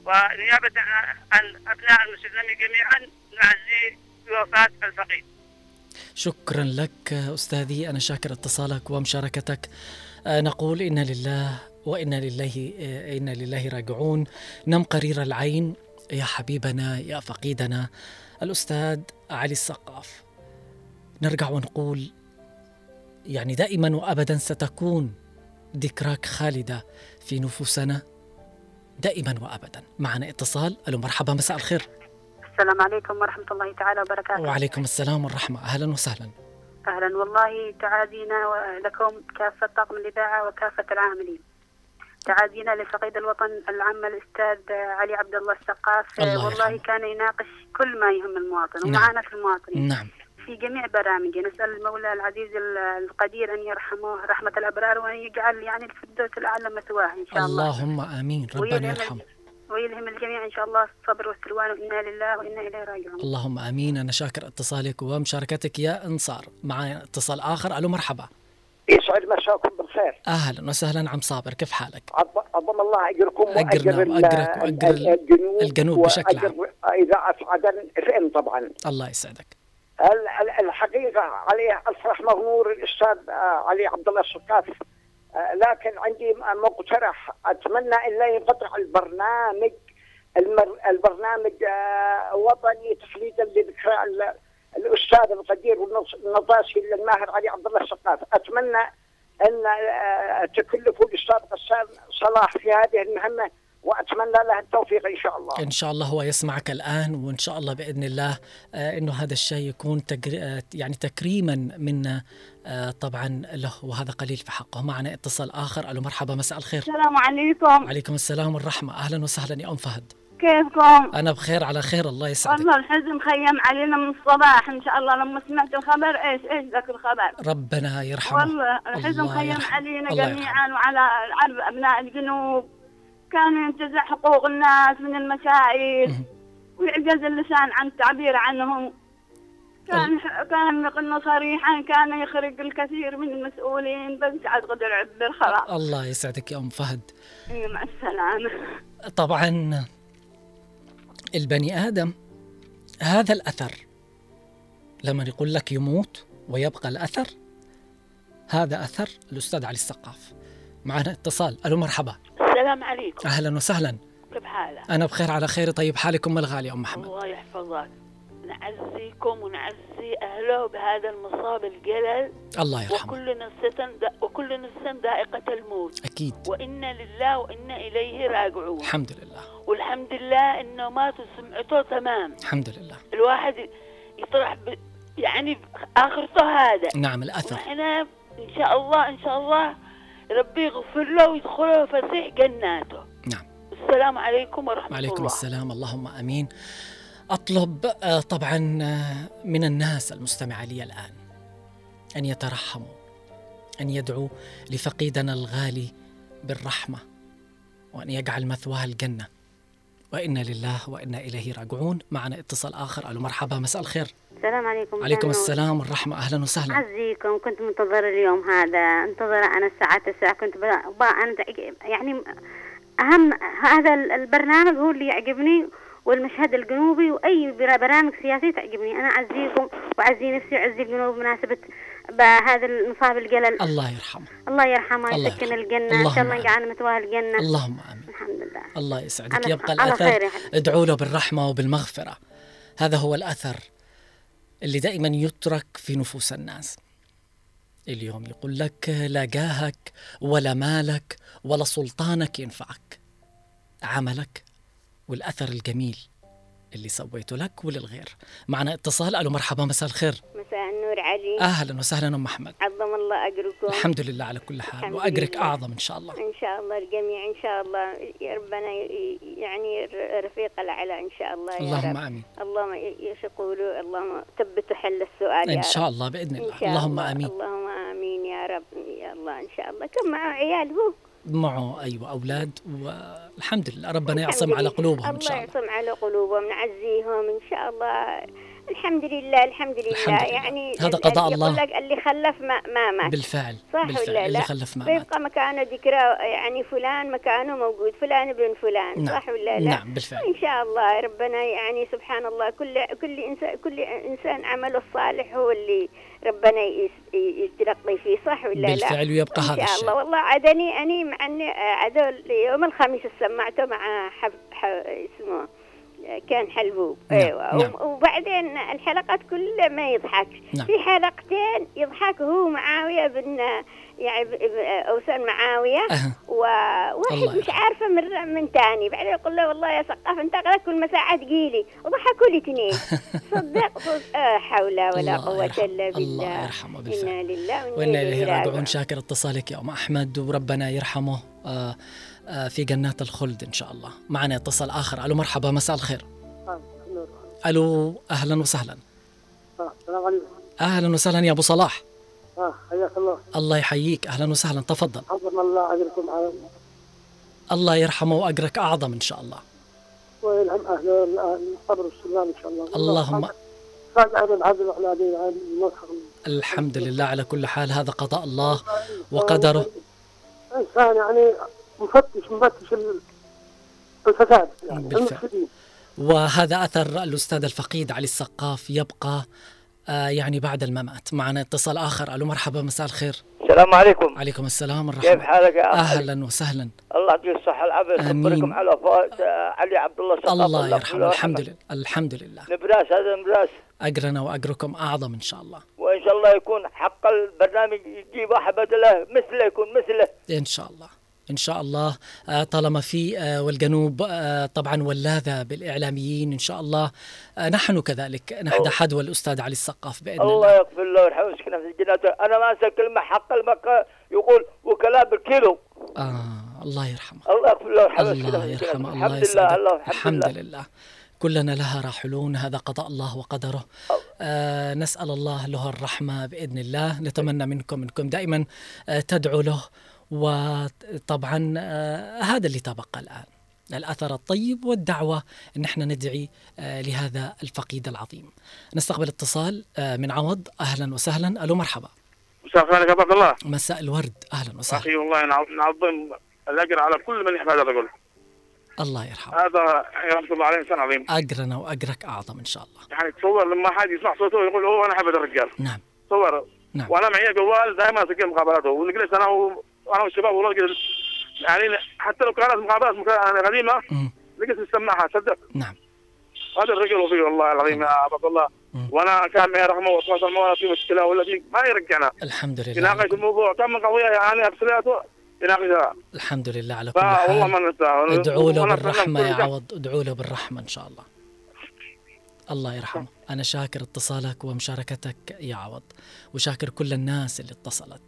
ونيابة عن أبناء المسلمين جميعا نعزي بوفاة الفقيد شكرا لك أستاذي. أنا شاكر اتصالك ومشاركتك. آه، نقول إنا لله وأنا لله آه، إنا لله راجعون. نم قرير العين. يا حبيبنا يا فقيدنا. الأستاذ علي السقاف. نرجع ونقول يعني دائما وأبدا ستكون ذكراك خالدة في نفوسنا. دائما وأبدا. معنا اتصال. ألو مرحبا مساء الخير. السلام عليكم ورحمة الله تعالى وبركاته. وعليكم السلام والرحمة. أهلا وسهلا. أهلا. والله تعازينا لكم كافة طاقم الإذاعة وكافة العاملين. تعازينا لفقيد الوطن العام الأستاذ علي عبد الله السقاف. الله والله يرحمه. كان يناقش كل ما يهم المواطن نعم. في المواطنين. نعم. في جميع برامجه. نسأل المولى العزيز ال- القدير أن يرحمه رحمة الأبرار وأن يجعل يعني الفردوس الأعلى مثواه إن شاء الله. اللهم آمين. ربنا يرحمه. ويلهم الجميع إن شاء الله الصبر والسلوان وإنا لله وإنا إليه راجعون. اللهم آمين. أنا شاكر اتصالك ومشاركتك يا أنصار. معنا اتصال آخر. ألو مرحبا. يسعد مساكم بالخير. أهلا وسهلا. عم صابر كيف حالك؟ عظ- عظم الله أجركم وأجر وأجر ال- الجنوب الجنوب بشكل عام. اذاعه عدن اف ام طبعا. الله يسعدك. ال- ال- الحقيقة عليه الف رحمه ونور الأستاذ آه، علي عبد الله السقاف لكن عندي مقترح. أتمنى إن لا ينقطع البرنامج المر البرنامج آه، وطني تخليدا لذكرى ال- الأستاذ القدير النضاسي الماهر علي عبد الله السقاف أتمنى إن آه، تكلفوا الأستاذ غسان صلاح في هذه المهمة. وأتمنى له التوفيق إن شاء الله. إن شاء الله هو يسمعك الآن وإن شاء الله بإذن الله آه، إنه هذا الشيء يكون تجر... آه، يعني تكريما منا آه، طبعا له وهذا قليل في حقه. معنا اتصال آخر. ألو مرحبا مساء الخير. السلام عليكم. عليكم السلام والرحمة. أهلا وسهلا يا أم فهد. كيفكم؟ أنا بخير على خير الله يسعدك. والله الحزن خيم علينا من الصباح إن شاء الله. لما سمعت الخبر إيش إيش ذاك الخبر؟ ربنا يرحمه. والله الحزن الله خيم. علينا جميعا وعلى على أبناء الجنوب. كان ينتزع حقوق الناس من المشايخ ويعجز اللسان عن التعبير عنهم. كان كان قلنا صريحا كان يخرج الكثير من المسؤولين بس عاد قدر يعبر خلاص الله يسعدك يا أم فهد. مع السلامة. طبعا البني آدم هذا الأثر لما يقول لك يموت ويبقى الأثر هذا أثر الأستاذ علي السقاف. معنا اتصال. ألو مرحبا. السلام عليكم. أهلا وسهلا. كيف حالك؟ أنا بخير على خير. طيب حالك ام الغاليه أم محمد؟ الله يحفظك. نعزيكم ونعزي أهله بهذا المصاب الجلل. الله يرحمه. وكل نفس وكل نفس ذائقة الموت. أكيد. وإنا لله وإنا إليه راجعون. الحمد لله. والحمد لله إنه ماتوا سمعته تمام. الحمد لله. الواحد يطرح ب... يعني آخرته هذا. نعم الأثر. وإحنا إن شاء الله إن شاء الله ربي يغفر له ويدخله فسيح جناته. نعم. السلام عليكم ورحمة وعليكم الله السلام. اللهم آمين. أطلب آه، طبعا آه، من الناس المستمعه لي الآن أن يترحموا أن يدعوا لفقيدنا الغالي بالرحمة وأن يجعل مثواه الجنة. وإنا لله وإنا إليه راجعون. معنا اتصال آخر. ألو مرحبا مساء الخير. السلام عليكم عليكم. السلام والرحمة. أهلا وسهلا. أعزيكم كنت منتظر اليوم هذا. انتظر أنا الساعة 9 كنت ب- با أنا يعني أهم هذا ال- البرنامج هو اللي يعجبني والمشهد الجنوبي وأي بر- برامج سياسية تعجبني. أنا أعزيكم وأعزي نفسي وأعزي الجنوب بمناسبة بهذا المصاب الجلل. الله يرحمه. الله يرحمه يسكن. الجنة إن شاء الله آمين. يجعلنا مثواه الجنة. اللهم آمين. الحمد لله. الله يسعدك يبقى حبيبي. ادعوا له بالرحمة وبالمغفرة. هذا هو الأثر اللي دائما يترك في نفوس الناس. اليوم يقول لك لا جاهك ولا مالك ولا سلطانك ينفعك. عملك والأثر الجميل اللي سويته لك وللغير. معنا اتصال. ألو مرحبا مساء الخير. مساء النور علي. أهلا وسهلا أم محمد عظم أجركم الحمد لله على كل حال وأجرك لله. أعظم إن شاء الله إن شاء الله الجميع إن شاء الله يا ربنا يعني رفيق الأعلى إن شاء الله اللهم. آمين. اللهم إيش يقولوا اللهم ثبتوا حل السؤال يا إن شاء. الله بإذن إن الله شاء اللهم الله. آمين اللهم آمين يا رب يا الله إن شاء الله كم معه عيال هو معه أيوه أولاد والحمد لله ربنا يعصم على. قلوبهم إن الله شاء الله يعصم على قلوبهم نعزيهم إن شاء الله الحمد لله الحمد لله, الحمد لله. يعني هذا قضاء يقول الله. لك اللي خلف ما, ما مات بالفعل صح بالفعل ولا اللي لا؟ خلف ما مات بيبقى مكانه ذكرى يعني فلان مكانه موجود فلان ابن فلان نعم. صح ولا لا؟ نعم، بالفعل. ان شاء الله ربنا يعني سبحان الله كل كل انسان كل إنسان عمله الصالح هو اللي ربنا يترقي فيه صح ولا لا؟ بالفعل ويبقى إن هذا شاء الشيء. الله والله عدني أني مع اني عدو يوم الخميس سمعته مع حف... حف... اسمه كان حلبوب نعم، أيوه نعم. وبعدين الحلقات كلها ما يضحك. نعم. في حلقتين يضحك هو معاوية بن يعني أوسان معاوية. وواحد مش عارفة من من تاني. بعدين يقول له والله يا سقاف انت غلط كل ما ساعه تجيلي وضحكوا لي اثنين [LAUGHS] صدق آه حول ولا قوة. إلا بالله. الله يرحمه بالفعل. إنا لله وإنا إليه راجعون. شاكر اتصالك يا أم أحمد وربنا يرحمه. آه، في جنات الخلد إن شاء الله. معنا اتصال آخر. ألو مرحبا مساء الخير. ألو أهلا وسهلا. السلام عليكم. أهلا وسهلا يا أبو صلاح. آه حياك الله. الله يحييك. أهلا وسهلا. تفضل. عظم الله أجركم على الله. يرحمه وأجرك أعظم إن شاء الله. ويلهم أهل القبر والسلام إن شاء الله. اللهم الحمد لله على كل حال. هذا قضاء الله وقدره. انسان يعني مفتش مفتش ال- الفساد يعني بالفعل. وهذا أثر الأستاذ الفقيد علي السقاف يبقى آه، يعني بعد الممات. معنا اتصال آخر. ألو مرحبا مساء الخير. السلام عليكم. عليكم السلام كيف والرحمة حالك يا أخي؟ أهلا وسهلا. الله يعطيك الصحة والعافية. يصبركم على وفاة آه، علي عبد الله سقاف. الله يرحمه. يرحمه. الحمد لله. الحمد لله. نبراس هذا نبراس. أجرنا وأجركم أعظم إن شاء الله. وإن شاء الله يكون حق البرنامج يجيب واحد بدله مثله يكون مثله. إن شاء الله. إن شاء الله آه، طالما في آه، والجنوب آه، طبعا ولاذة بالإعلاميين إن شاء الله نحن كذلك نحن حدوى الأستاذ علي السقاف بإذن الله. الله يغفر له ويرحمه ويسكنه في الجنات أنا ما أنسى كلمة حق المكة يقول وكلاء بالكيلو. آه الله يرحمه. الله يغفر له ويرحمه الله يرحمه الله الحمد لله يسعدك. الله الحمد لله. كلنا لها راحلون هذا قضاء الله وقدره. آه نسأل الله له الرحمة بإذن الله. نتمنى منكم منكم دائما آه تدعو له وطبعا آه هذا اللي تبقى الآن الأثر الطيب والدعوة أن إحنا ندعي آه لهذا الفقيد العظيم. نستقبل اتصال آه من عوض. أهلا وسهلا. ألو مرحبا. مساء الخير يا عبد الله. مساء الورد. أهلا وسهلا. أخي والله نع- نعظم الأجر على كل من يحمل هذا الرجل. الله يرحمه. هذا رحمه الله عليه إنسان عظيم. أجرنا وأجرك أعظم إن شاء الله. يعني تصور لما حد يسمع صوته يقول أوه أنا أحب هذا الرجال. نعم. تصور. نعم. وأنا معي جوال دائما اسجل مقابلاته ونجلس أنا و... أنا والشباب والله يعني حتى لو كانت مقابلات مك... يعني قديمه نجلس نسمعها صدق. نعم. هذا الرجل وفي والله العظيم يا عبد الله. وأنا كان معي رقمه وتواصل معه في مشكلة ولا في ما يرجعنا. الحمد لله. يناقش الموضوع. كم قضية يعني ارسلاته يناقشها. الحمد لله على كل حال. ما ننساه ادعوا له أتمنى يا. عوض. ادعوا له بالرحمة إن شاء الله. الله يرحمه. أنا شاكر اتصالك ومشاركتك يا عوض. وشاكر كل الناس اللي اتصلت.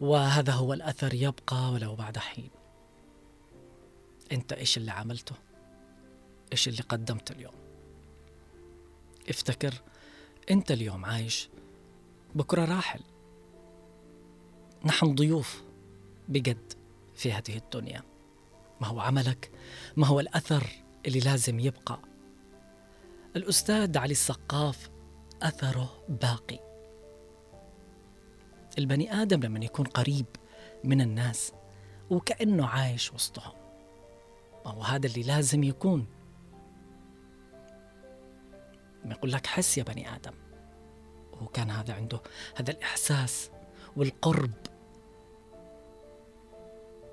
وهذا هو الأثر يبقى ولو بعد حين. أنت إيش اللي عملته؟ إيش اللي قدمته اليوم؟ افتكر أنت اليوم عايش بكرة راحل. نحن ضيوف بجد في هذه الدنيا. ما هو عملك؟ ما هو الأثر اللي لازم يبقى؟ الأستاذ علي السقاف أثره باقي. البني آدم لما يكون قريب من الناس وكأنه عايش وسطهم. ما هو هذا اللي لازم يكون. يقول لك حس يا بني آدم. وكان هذا عنده هذا الإحساس والقرب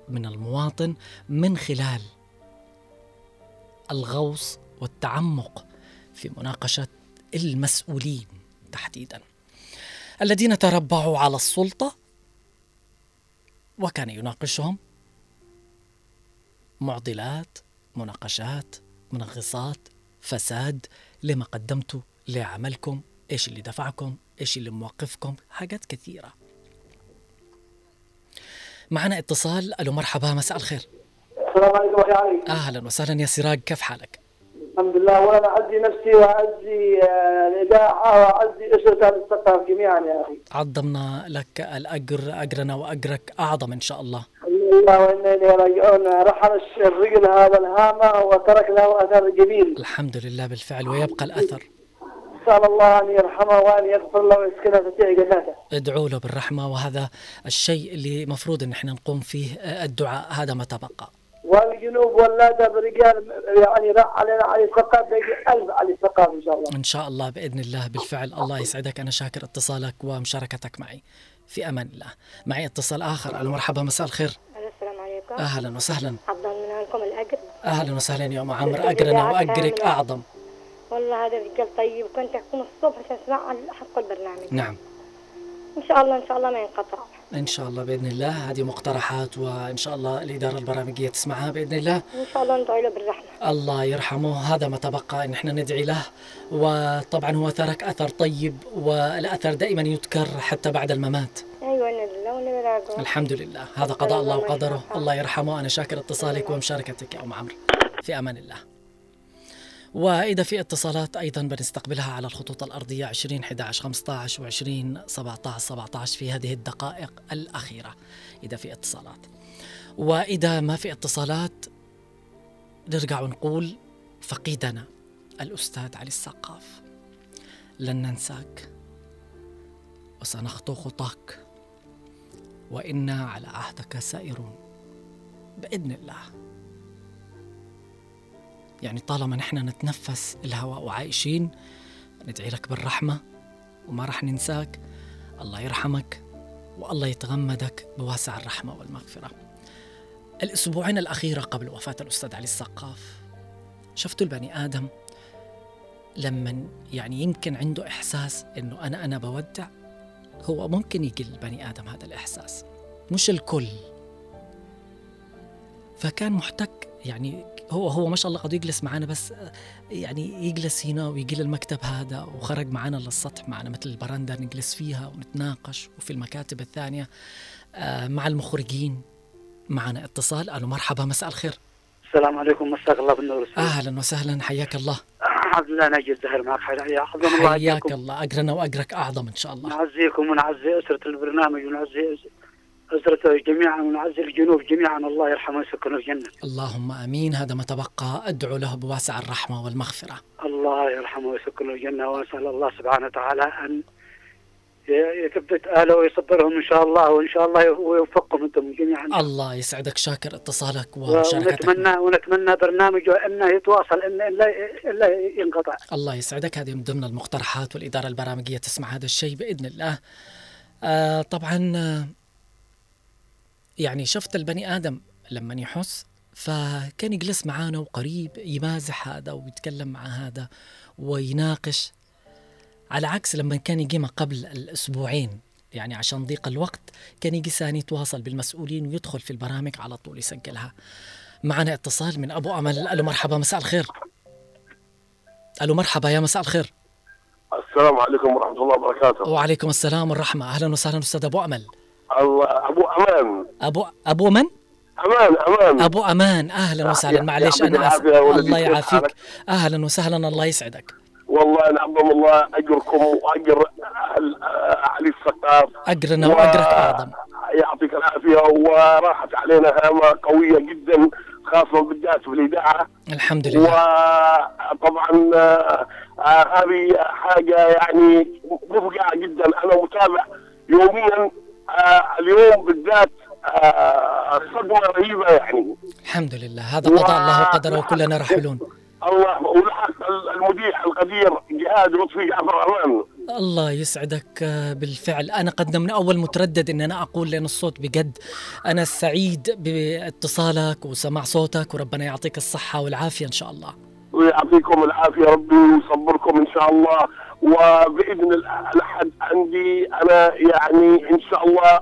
من المواطن من خلال الغوص والتعمق في مناقشة المسؤولين تحديدا. الذين تربعوا على السلطة وكان يناقشهم معضلات مناقشات منغصات فساد لما قدمتوا لعملكم إيش اللي دفعكم إيش اللي موقفكم حاجات كثيرة. معنا اتصال. ألو مرحبا مساء الخير. السلام عليكم أهلا وسهلا. يا سراج كيف حالك؟ الحمد لله. وأنا اعزي نفسي واعزي آه، الاذاعه واعزي أسرة الثقافه جميعا يا أخي. عظمنا لك الأجر أجرنا وأجرك أعظم إن شاء الله. الله وإنا إليه راجعون. رحل الرجل هذا الهامة وترك له أثر جميل. الحمد لله بالفعل ويبقى الأثر. نسال الله أن يرحمه وأن يغفر له ويسكنه في جناته. ادعوا له بالرحمة وهذا الشيء اللي مفروض إن إحنا نقوم فيه آه، الدعاء هذا ما تبقى. والجنوب ولاده برجال يعني راح علينا علي الثقافه بقي ألف علي الثقافه إن شاء الله. إن شاء الله بإذن الله بالفعل. الله يسعدك. أنا شاكر اتصالك ومشاركتك معي. في أمان الله. معي اتصال آخر. ألو مرحبا مساء الخير. السلام عليكم. أهلا وسهلا. أفضل من لكم الأجر أهلا وسهلا يا أم عمرو. اجرنا واجرك أعظم. والله هذا رجال طيب. كنت أقوم الصبح عشان أسمع حق البرنامج. نعم. إن شاء الله إن شاء الله ما ينقطع. إن شاء الله بإذن الله. هذه مقترحات وإن شاء الله الإدارة البرامجية تسمعها بإذن الله. إن شاء الله ندعي له بالرحمة. الله يرحمه. هذا ما تبقى إن إحنا ندعي له. وطبعا هو ترك أثر طيب والأثر دائما يذكر حتى بعد الممات. أيوة إن لله الحمد لله. هذا قضاء الله وقدره. الله يرحمه. أنا شاكر اتصالك ومشاركتك يا أم عمرو. في أمان الله. وإذا في اتصالات أيضا بنستقبلها على الخطوط الأرضية 20 11 15 و 20 17 17 في هذه الدقائق الأخيرة إذا في اتصالات. وإذا ما في اتصالات نرجع ونقول فقيدنا الأستاذ علي السقاف. لن ننساك وسنخطو خطاك وإنا على عهدك سائرون بإذن الله. يعني طالما نحن نتنفس الهواء وعايشين ندعي لك بالرحمة وما رح ننساك. الله يرحمك والله يتغمدك بواسع الرحمة والمغفرة. الأسبوعين الأخيرة قبل وفاة الأستاذ علي السقاف شفتوا البني آدم لما يعني يمكن عنده إحساس إنه أنا أنا بودع؟ هو ممكن يجي البني آدم هذا الإحساس مش الكل. فكان محتك يعني هو هو ما شاء الله قد يجلس معنا بس يعني يجلس هنا ويجي للمكتب هذا وخرج معنا للسطح معنا مثل البرندة نجلس فيها ونتناقش. وفي المكاتب الثانية آه، مع المخرجين معنا. اتصال قالوا مرحبا مساء الخير. السلام عليكم مساك الله بالنور أهلا وسهلا حياك الله. عبد الله ناجي الزهر معك حيا أعظم الله حياك. الله أجرنا وأجرك أعظم إن شاء الله. نعزيكم ونعزي أسرة البرنامج ونعزي اسرته جميعا ونعزي الجنوب جميعا. الله يرحمه ويسكنه الجنة. اللهم آمين. هذا ما تبقى أدعو له بواسع الرحمة والمغفرة. الله يرحمه ويسكنه الجنة. وأسأل الله سبحانه وتعالى أن ي- يثبت اهله ويصبرهم إن شاء الله وإن شاء الله ويوفقكم أنتم جميعا. الله يسعدك شاكر اتصالك ومشاركتك. ونتمنى ونتمنى برنامجه إنه يتواصل الا الا ينقطع. الله يسعدك. هذه من ضمن المقترحات والإدارة البرامجية تسمع هذا الشيء بإذن الله. آه طبعا آه، يعني شفت البني آدم لما يحس فكان يجلس معانا وقريب يمازح هذا ويتكلم مع هذا ويناقش على عكس لما كان يجي ما قبل الأسبوعين يعني عشان ضيق الوقت كان يجي ثاني يتواصل بالمسؤولين ويدخل في البرامج على طول يسجلها. معنا اتصال من أبو أمل. ألو مرحبا مساء الخير. ألو مرحبا يا مساء الخير. السلام عليكم ورحمة الله وبركاته. وعليكم السلام والرحمة. أهلا وسهلا أستاذ أبو أمل. الله. أبو أمان. أبو أبو من؟ أمان أمان. أبو أمان. أهلا وسهلا. معلش أنا آسف الله يعافيك. حالك؟ أهلا وسهلا. الله يسعدك. والله نعظم الله أجركم وأجر أهل آه، علي السقاف أجرنا وأجرك أعظم. يعطيك العافية. وراحت علينا هامة قوية جدا خاصة بالذات في الإذاعة. الحمد لله. وطبعا آه، هذه حاجة يعني مفجعة جدا. أنا متابع يوميا آه، اليوم بالذات آه، صدمة رهيبة يعني. الحمد لله هذا قضاء الله وقدره وكلنا راحلون. الله ولحق المذيع القدير جهاد لطفي جعفر أمان الله يسعدك آه، بالفعل. أنا قد من أول متردد أن أنا أقول لأن الصوت بجد. أنا سعيد بإتصالك وسماع صوتك وربنا يعطيك الصحة والعافية إن شاء الله. ويعطيكم العافية ربي ويصبركم إن شاء الله. وبإذن الأحد عندي أنا يعني إن شاء الله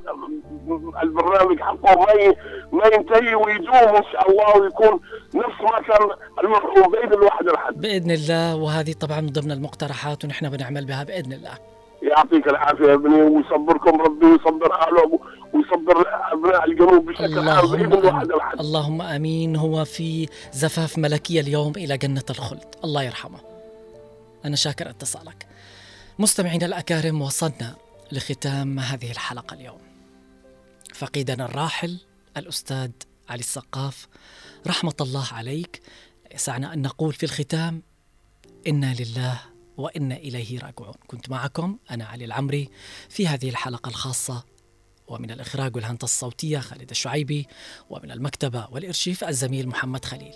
البرنامج حقه ما ما ينتهي ويدوم إن شاء الله ويكون نفس ما كان المرحوم باذن الواحد الأحد. بإذن الله. وهذه طبعا من ضمن المقترحات ونحن بنعمل بها بإذن الله. يعطيك العافية يا ابني ويصبركم ربي ويصبر اهله ويصبر أبناء الجنوب بشكل عام باذن آمين. الاحد اللهم آمين. هو في زفاف ملكية اليوم إلى جنة الخلد. الله يرحمه. أنا شاكر اتصالك. مستمعينا الأكارم وصلنا لختام هذه الحلقة اليوم. فقيدنا الراحل الأستاذ علي السقاف رحمة الله عليك. يسعنا أن نقول في الختام إنا لله وإنا إليه راجعون. كنت معكم أنا علي العمري في هذه الحلقة الخاصة ومن الإخراج والهندسة الصوتية خالد الشعيبي ومن المكتبة والإرشيف الزميل محمد خليل.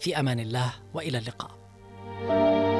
في أمان الله وإلى اللقاء.